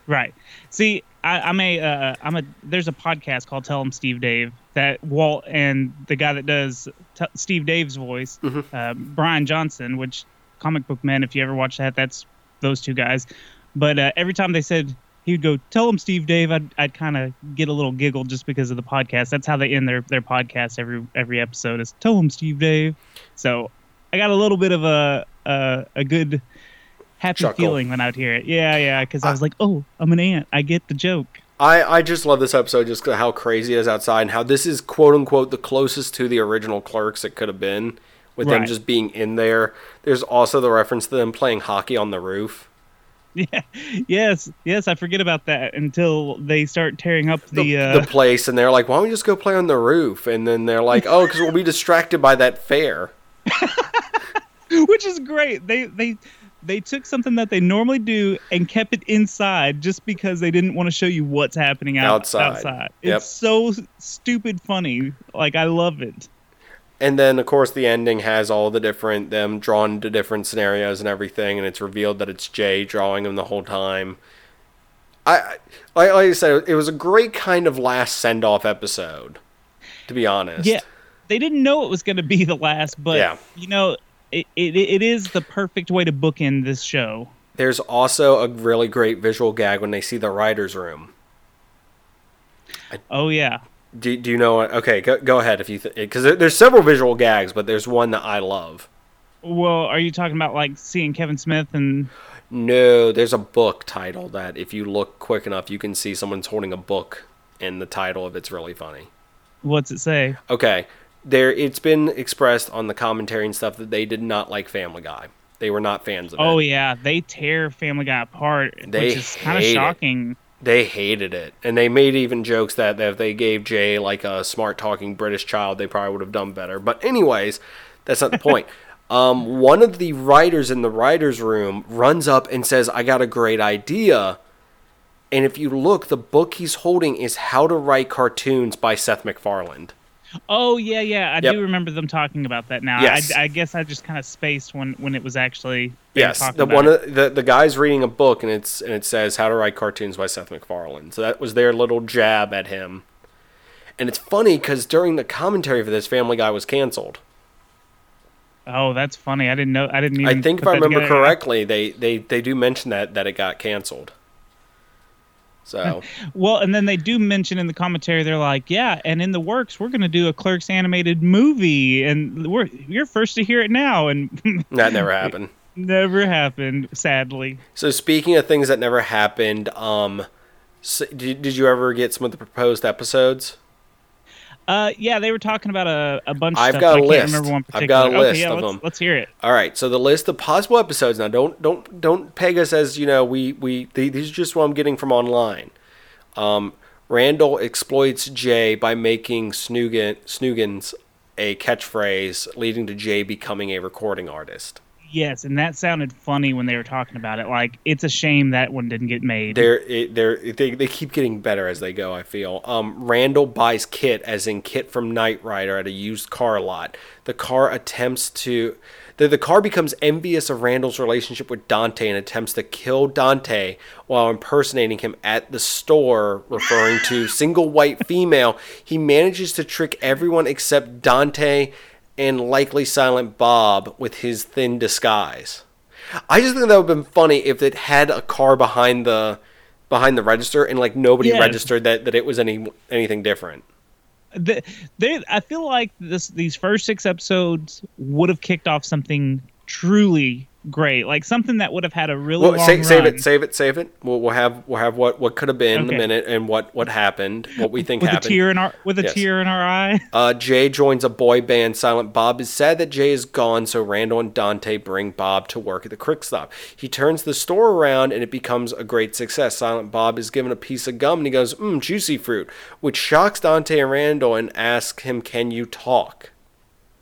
Right. See, I, I'm a uh, I'm a there's a podcast called Tell 'em Steve Dave that Walt and the guy that does t- Steve Dave's voice, Mm-hmm. uh, Bryan Johnson, which comic book men, if you ever watch that, that's those two guys. But uh, every time they said he would go, "Tell him Steve Dave," I'd I'd kind of get a little giggle just because of the podcast. That's how they end their their podcast every every episode is "Tell him Steve Dave." So I got a little bit of a a, a good happy Chuckle. feeling when I'd hear it. Yeah, yeah, because I was like, "Oh, I'm an ant. I get the joke." I, I just love this episode just how crazy it is outside and how this is quote unquote the closest to the original clerks it could have been with them just being in there. There's also the reference to them playing hockey on the roof. [laughs] Yeah, yes, yes. I forget about that until they start tearing up The, the. uh, the place and they're like, why don't we just go play on the roof? And then they're like, oh, because we'll be distracted by that fair. [laughs] which is great. They they they took something that they normally do and kept it inside just because they didn't want to show you what's happening out, Outside. outside. Yep. It's so stupid funny. Like I love it. And then, of course, the ending has all the different them drawn to different scenarios and everything, and it's revealed that it's Jay drawing them the whole time. I, I like, like I said, it was a great kind of last send off episode, to be honest. Yeah, they didn't know it was going to be the last, but Yeah. you know, it, it it is the perfect way to bookend this show. There's also a really great visual gag when they see the writers' room. Oh yeah. Do, do you know? what- Okay, go, go ahead if you because there, there's several visual gags, but there's one that I love. Well, are you talking about like seeing Kevin Smith and No, there's a book title that if you look quick enough, you can see someone's holding a book, and the title of it's really funny. what's it say? Okay, there. It's been expressed on the commentary and stuff that they did not like Family Guy. They were not fans of Oh it. yeah, they tear Family Guy apart, They which is kind of hate it. shocking. They hated it, and they made even jokes that, that if they gave Jay like a smart talking British child, they probably would have done better. But anyways, that's not the point. [laughs] Um, one of the writers in the writers' room runs up and says, "I got a great idea." And if you look, the book he's holding is How to Write Cartoons by Seth MacFarlane. Oh yeah, yeah, I Yep. do remember them talking about that now. Yes. I, I guess I just kind of spaced when when it was actually Yes, the about one of, the the guy's reading a book and it's and it says How to Write Cartoons by Seth MacFarlane. So that was their little jab at him. And it's funny because during the commentary for this, Family Guy was canceled. Oh, that's funny. I didn't know. I didn't even. I think if I remember together. correctly, they, they, they do mention that that it got canceled. So [laughs] Well, and then they do mention in the commentary, they're like, "Yeah, and in the works, we're going to do a Clerks animated movie, and we're you're first to hear it now." And [laughs] that never happened. never happened, sadly. So speaking of things that never happened, um, so did, did you ever get some of the proposed episodes? Uh, yeah, they were talking about a, a bunch. Of I've stuff, got a I list. remember one I've got a list okay, yeah, of let's, them. Let's hear it. All right, so the list of possible episodes. Now, don't don't don't peg us as you know we we th- these are just what I'm getting from online. Um, Randall exploits Jay by making Snoogan Snoogans a catchphrase, leading to Jay becoming a recording artist. Yes, and that sounded funny when they were talking about it. Like it's a shame that one didn't get made. They're it, they're they, they keep getting better as they go. I feel. Um, Randall buys KITT, as in KITT from Knight Rider, at a used car lot. The car attempts to. The, the car becomes envious of Randall's relationship with Dante and attempts to kill Dante while impersonating him at the store, referring to single white [laughs] female. He manages to trick everyone except Dante and likely Silent Bob with his thin disguise. I just think that would have been funny if it had a car behind the behind the register and like nobody Yes. registered that, that it was any anything different. the, they, I feel like this these first six episodes would have kicked off something truly great, like something that would have had a really Well, save, save it, save it, save it. We'll, we'll have we'll have what what could have been in Okay. a minute and what what happened, what we think with a happened. tear in our with a Yes. tear in our eye. [laughs] Uh, Jay joins a boy band. Silent Bob is sad that Jay is gone, so Randall and Dante bring Bob to work at the Quick Stop. He turns the store around and it becomes a great success. Silent Bob is given a piece of gum and he goes, Mmm, juicy fruit, which shocks Dante and Randall and asks him, Can you talk?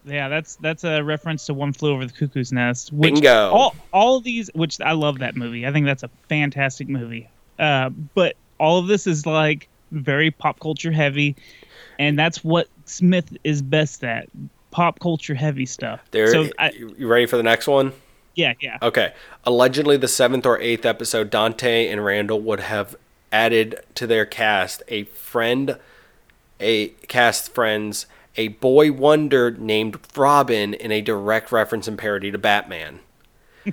Yeah, that's that's a reference to One Flew Over the Cuckoo's Nest. Which Bingo. All all these, which I love that movie. I think that's a fantastic movie. Uh, but all of this is like very pop culture heavy, and that's what Smith is best at: pop culture heavy stuff. There, so I, you you ready for the next one? yeah, yeah. Okay. Allegedly, the seventh or eighth episode, Dante and Randall would have added to their cast a friend, a cast friends, a boy wonder named Robin in a direct reference and parody to Batman.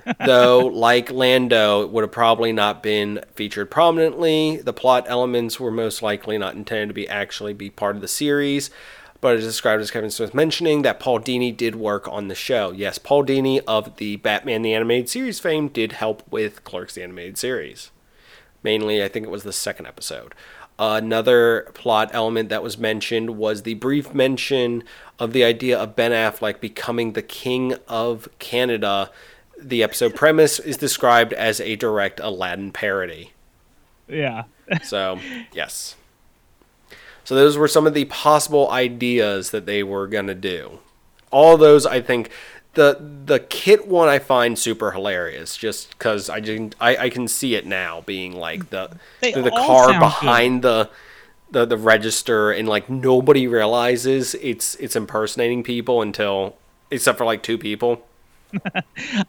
[laughs] Though, like Lando, it would have probably not been featured prominently. The plot elements were most likely not intended to be actually be part of the series, but it is described as Kevin Smith mentioning that Paul Dini did work on the show. Yes, Paul Dini of the Batman the Animated Series fame did help with Clerks the Animated Series. Mainly, I think it was the second episode. Another plot element that was mentioned was the brief mention of the idea of Ben Affleck becoming the King of Canada. The episode premise is described as a direct Aladdin parody. Yeah. [laughs] So, yes. So, those were some of the possible ideas that they were going to do. All those, I think, the the KITT one I find super hilarious just because I, just- I I can see it now being like the They the all car behind the, the the register and like nobody realizes it's it's impersonating people until except for like two people. [laughs]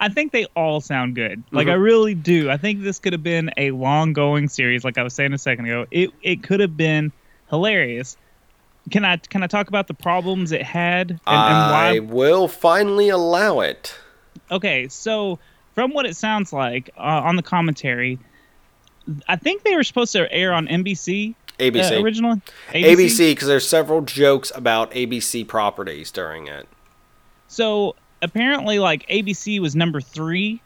I think they all sound good. Like I Mm-hmm. really do. I think this could have been a long going series, like I was saying a second ago. It it could have been hilarious. Can I can I talk about the problems it had and, and I why? will finally allow it. Okay, so from what it sounds like uh, on the commentary, I think they were supposed to air on NBC ABC. uh, originally. ABC because there's several jokes about ABC properties during it. So apparently, like ABC was number three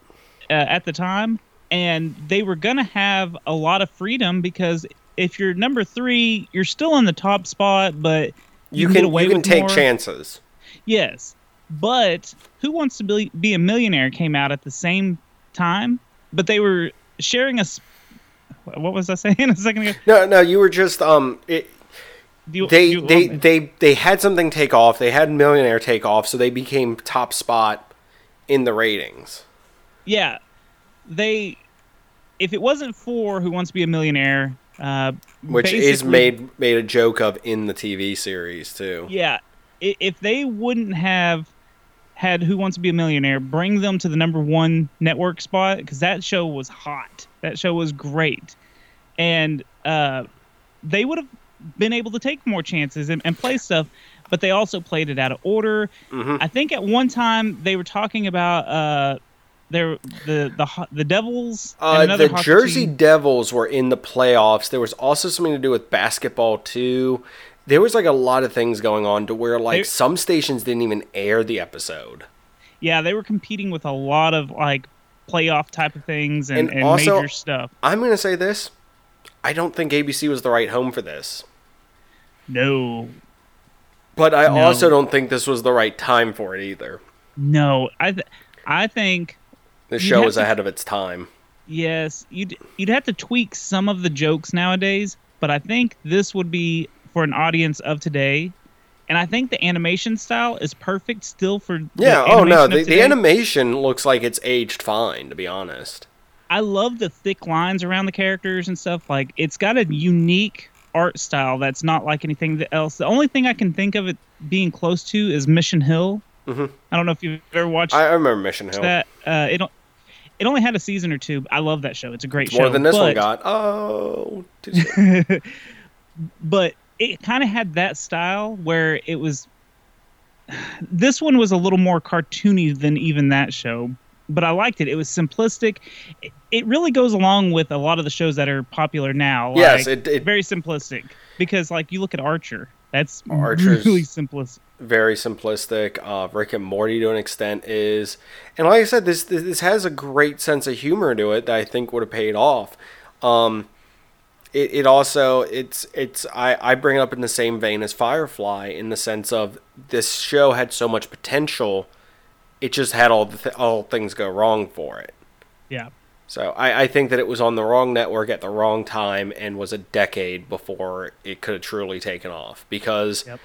uh, at the time, and they were gonna have a lot of freedom because if you're number three, you're still in the top spot, but You, can, can you can take more. chances. Yes, but Who Wants to Be, be a Millionaire came out at the same time, but they were sharing a. What was I saying [laughs] a second ago? No, no, you were just um. It, you- they you they they they had something take off. They had Millionaire take off, so they became top spot in the ratings. yeah, they. If it wasn't for Who Wants to Be a Millionaire, uh, Which is made made a joke of in the TV series too. Yeah, if they wouldn't have had Who Wants to Be a Millionaire bring them to the number one network spot because that show was hot. That show was great, and uh, they would have been able to take more chances and, and play stuff. But they also played it out of order. Mhm. I think at one time they were talking about uh, their the the the Devils. Uh, the Jersey team. Devils were in the playoffs. There was also something to do with basketball too. There was like a lot of things going on to where like They- some stations didn't even air the episode. Yeah, they were competing with a lot of like playoff type of things and, And and also- major stuff. I'm gonna say this. I don't think ABC was the right home for this. No, But I No. also don't think this was the right time for it either. no. I th- I think The show was to- ahead of its time. yes, you'd you'd have to tweak some of the jokes nowadays, but I think this would be for an audience of today, and I think the animation style is perfect still for. the Yeah. Oh no, the, the animation looks like it's aged fine. To be honest. I love the thick lines around the characters and stuff. Like it's got a unique art style that's not like anything else. The only thing I can think of it being close to is Mission Hill. Mhm. I don't know if you've ever watched I, I remember Mission Hill. that. Uh, it don't- it only had a season or two. I love that show. It's a great It's show. more than this one got. Oh. [laughs] but it kind of had that style where it was this one was a little more cartoony than even that show but i liked it it was simplistic it, it really goes along with a lot of the shows that are popular now Yes, like, it- it- very simplistic because like you look at archer that's Archer's- really simplistic very simplistic. Uh, Rick and Morty to an extent is, and like I said, this this, this has a great sense of humor to it that I think would have paid off. Um, it, it also it's it's I, I bring it up in the same vein as Firefly in the sense of this show had so much potential, it just had all the th- all things go wrong for it. yeah So I, I think that it was on the wrong network at the wrong time and was a decade before it could have truly taken off because Yep.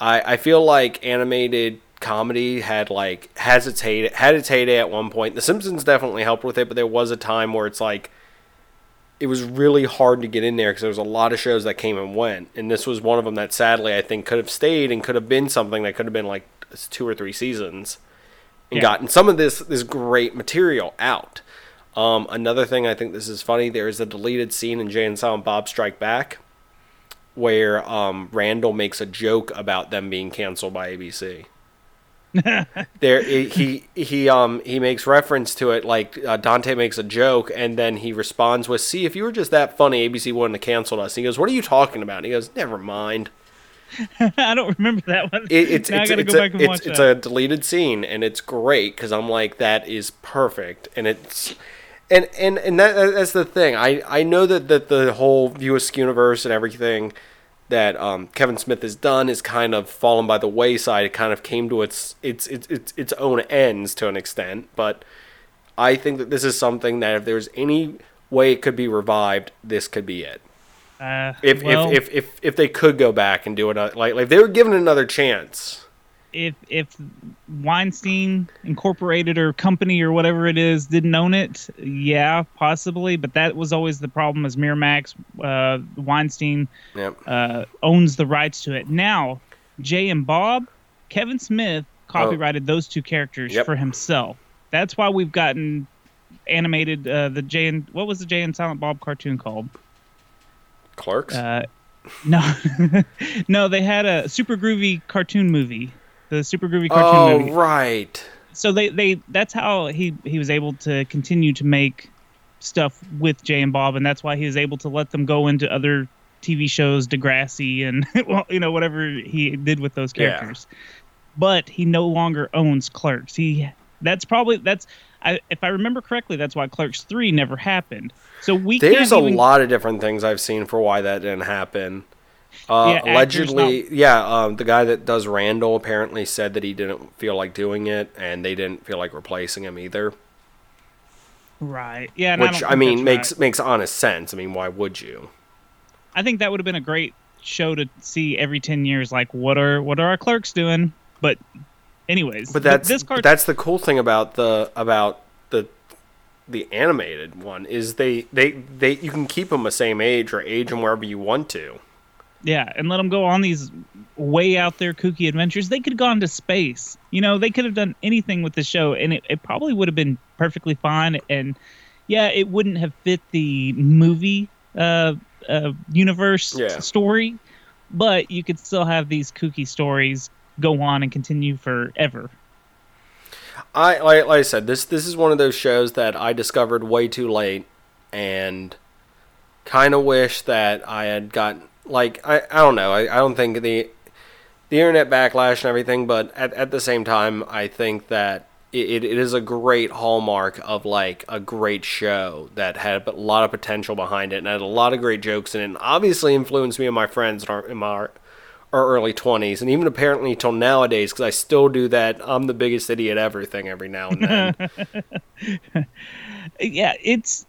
I, I feel like animated comedy had like has its heyday had its heyday at one point. The Simpsons definitely helped with it, but there was a time where it's like it was really hard to get in there because there was a lot of shows that came and went, and this was one of them that sadly I think could have stayed and could have been something that could have been like two or three seasons and Yeah. gotten some of this this great material out. Um, another thing I think this is funny. There is a deleted scene in Jay and Silent Bob Strike Back where um, Randall makes a joke about them being canceled by ABC. [laughs] there he he um he makes reference to it like uh, Dante makes a joke and then he responds with see if you were just that funny ABC wouldn't have canceled us. And he goes what are you talking about? And he goes never mind. [laughs] i don't remember that one It, it's now it's, i gotta it's, go a, back and it's, watch it's that a deleted scene and it's great because I'm like that is perfect and it's and and and that that's the thing I I know that that the whole View Askew universe and everything that um, Kevin Smith has done is kind of fallen by the wayside. It kind of came to its its its its, its own ends to an extent, but I think that this is something that if there's any way it could be revived, this could be it. uh, If well, if, if if if they could go back and do it uh, like like if they were given another chance. If if Weinstein Incorporated or company or whatever it is didn't own it, yeah, possibly. But that was always the problem. As Miramax, uh, Weinstein Yep. uh, owns the rights to it. Now, Jay and Bob, Kevin Smith copyrighted those two characters Oh. Yep. for himself. That's why we've gotten animated uh, the Jay and what was the Jay and Silent Bob cartoon called? Clerks. Uh, no, [laughs] no, they had a super groovy cartoon movie. The super groovy cartoon oh movie. right. So they, they that's how he he was able to continue to make stuff with Jay and Bob, and that's why he was able to let them go into other TV shows, Degrassi, and [laughs] well, you know whatever he did with those Yeah. characters. But he no longer owns Clerks. He that's probably that's I, if I remember correctly, that's why Clerks three never happened. So we There's a even, lot of different things I've seen for why that didn't happen. Uh, Yeah, allegedly, yeah, um, the guy that does Randall apparently said that he didn't feel like doing it, and they didn't feel like replacing him either. right. Yeah, Which don't I, mean makes right. makes honest sense. I mean, why would you? I think that would have been a great show to see every ten years. Like, what are what are our clerks doing? But, anyways, But that's this card. that's the cool thing about the about the the animated one is they they they you can keep them the same age or age them wherever you want to. Yeah, and let them go on these way out there kooky adventures. They could have gone to space. You know, they could have done anything with the show, and it, it probably would have been perfectly fine. And yeah, it wouldn't have fit the movie uh, uh, universe Yeah. story, but you could still have these kooky stories go on and continue forever. I like, like I said, this this is one of those shows that I discovered way too late, and kind of wish that I had gotten like I, I don't know I, I don't think the the internet backlash and everything, but at at the same time I think that it, it is a great hallmark of like a great show that had a lot of potential behind it and had a lot of great jokes in it, and obviously influenced me and my friends in our in my our early 20s and even apparently till nowadays because i still do that i'm the biggest idiot ever thing every now and then [laughs] yeah, it's.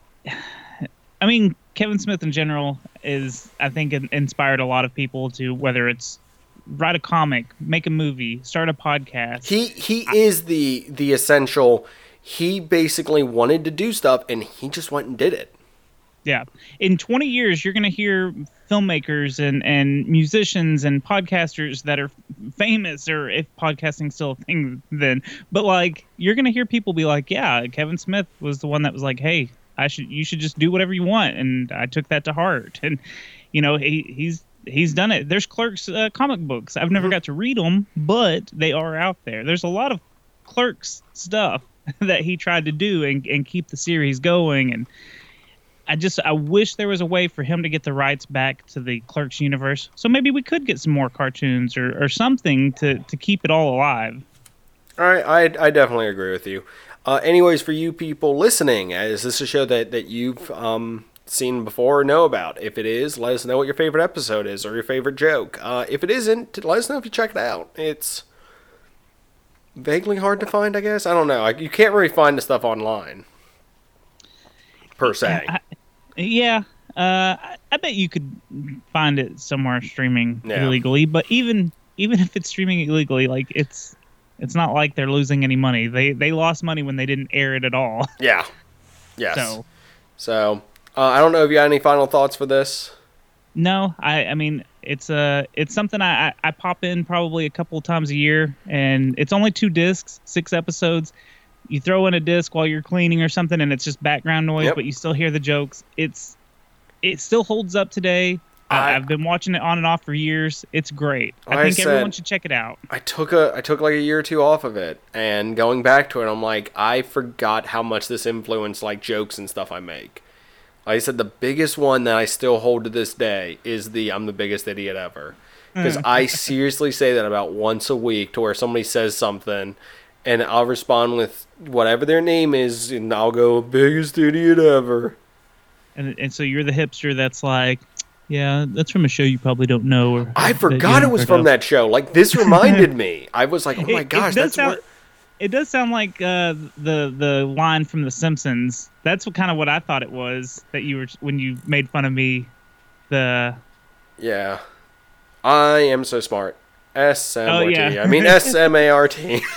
I mean, Kevin Smith in general is, I think, inspired a lot of people to whether it's write a comic, make a movie, start a podcast. He he is the the essential. He basically wanted to do stuff, and he just went and did it. Yeah. In 20 years, you're going to hear filmmakers and, and musicians and podcasters that are famous, or if podcasting's still a thing then. But like, you're going to hear people be like, "Yeah, Kevin Smith was the one that was like, hey, I should you should just do whatever you want," and I took that to heart. And you know, he he's he's done it. There's Clerks uh, comic books. I've never got to read them, but they are out there. There's a lot of Clerks stuff [laughs] that he tried to do and, and keep the series going and I just I wish there was a way for him to get the rights back to the Clerks universe. So maybe we could get some more cartoons or, or something to, to keep it all alive. All right, I, I definitely agree with you. Uh, anyways, for you people listening, is this a show that, that you've um, seen before or know about? If it is, let us know what your favorite episode is or your favorite joke. Uh, if it isn't, let us know if you check it out. It's vaguely hard to find, I guess. I don't know. You can't really find the stuff online per se. I, yeah, uh, I bet you could find it somewhere streaming Yeah. illegally. But even even if it's streaming illegally, like it's it's not like they're losing any money. They they lost money when they didn't air it at all. [laughs] Yeah. Yes. So So, uh, I don't know if you had any final thoughts for this. no, I I mean it's uh it's something I, I I pop in probably a couple times a year, and it's only two discs, six episodes. You throw in a disc while you're cleaning or something, and it's just background noise, Yep. but you still hear the jokes. It's it still holds up today. I- I, I've been watching it on and off for years. It's great. I I think said- everyone should check it out. I took a I took like a year or two off of it, and going back to it, I'm like, I forgot how much this influenced like jokes and stuff I make. Like I said, the biggest one that I still hold to this day is the "I'm the biggest idiot ever," hmm. because I seriously say that about once a week, to where somebody says something, and I'll respond with whatever their name is, and I'll go "biggest idiot ever." And and so you're the hipster that's like, yeah, that's from a show you probably don't know. Or I forgot it was from of. that show. Like this [laughs] reminded me. I was like, oh my it gosh, does that's sound- what. It does sound like uh, the the line from The Simpsons. That's what kind of what I thought it was that you were when you made fun of me. The Yeah. I am so smart. S M Oh, O T. I mean S M A R T. [laughs]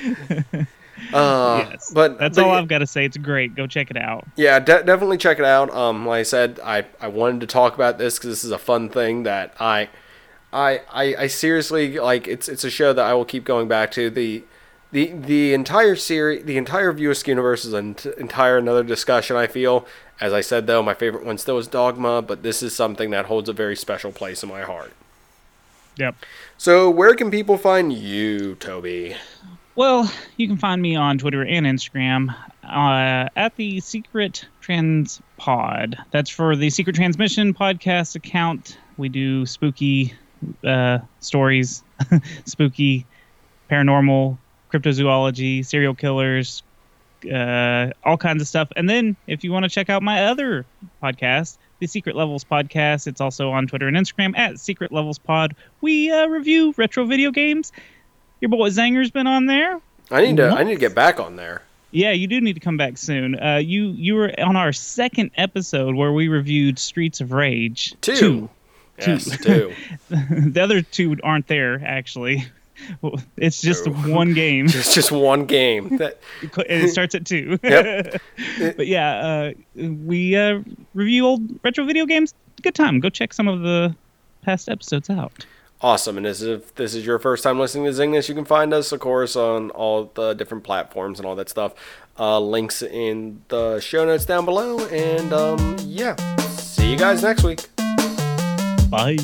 [laughs] Uh, yes, but that's all I've got to say. It's great. Go check it out. Yeah, de- definitely check it out. Um, like I said, I, I wanted to talk about this because this is a fun thing that I, I, I, I seriously like. It's it's a show that I will keep going back to. the the The entire series, the entire View Askew universe is an ent- entire another discussion. I feel, as I said though, my favorite one still is Dogma, but this is something that holds a very special place in my heart. Yep. So, where can people find you, Toby? Well, you can find me on Twitter and Instagram uh, at the Secret Trans Pod. That's for the Secret Transmission podcast account. We do spooky uh, stories, [laughs] spooky, paranormal, cryptozoology, serial killers, uh, all kinds of stuff. And then if you want to check out my other podcast, the Secret Levels Podcast, it's also on Twitter and Instagram at Secret Levels Pod. We uh, review retro video games. Your boy Zanger's been on there. I need to I need to get back on there. Yeah, you do need to come back soon. Uh, you you were on our second episode where we reviewed Streets of Rage Two. Two. Yes, two. [laughs] the other two aren't there actually. [laughs] It's just Oh. one game. [laughs] It's just one game. That it starts at two. Yep. but yeah, uh, we uh, review old retro video games. Good time. Go check some of the past episodes out. Awesome. And if this is your first time listening to Zingness, you can find us, of course, on all the different platforms and all that stuff. Uh, links in the show notes down below. And um, yeah, see you guys next week. Bye.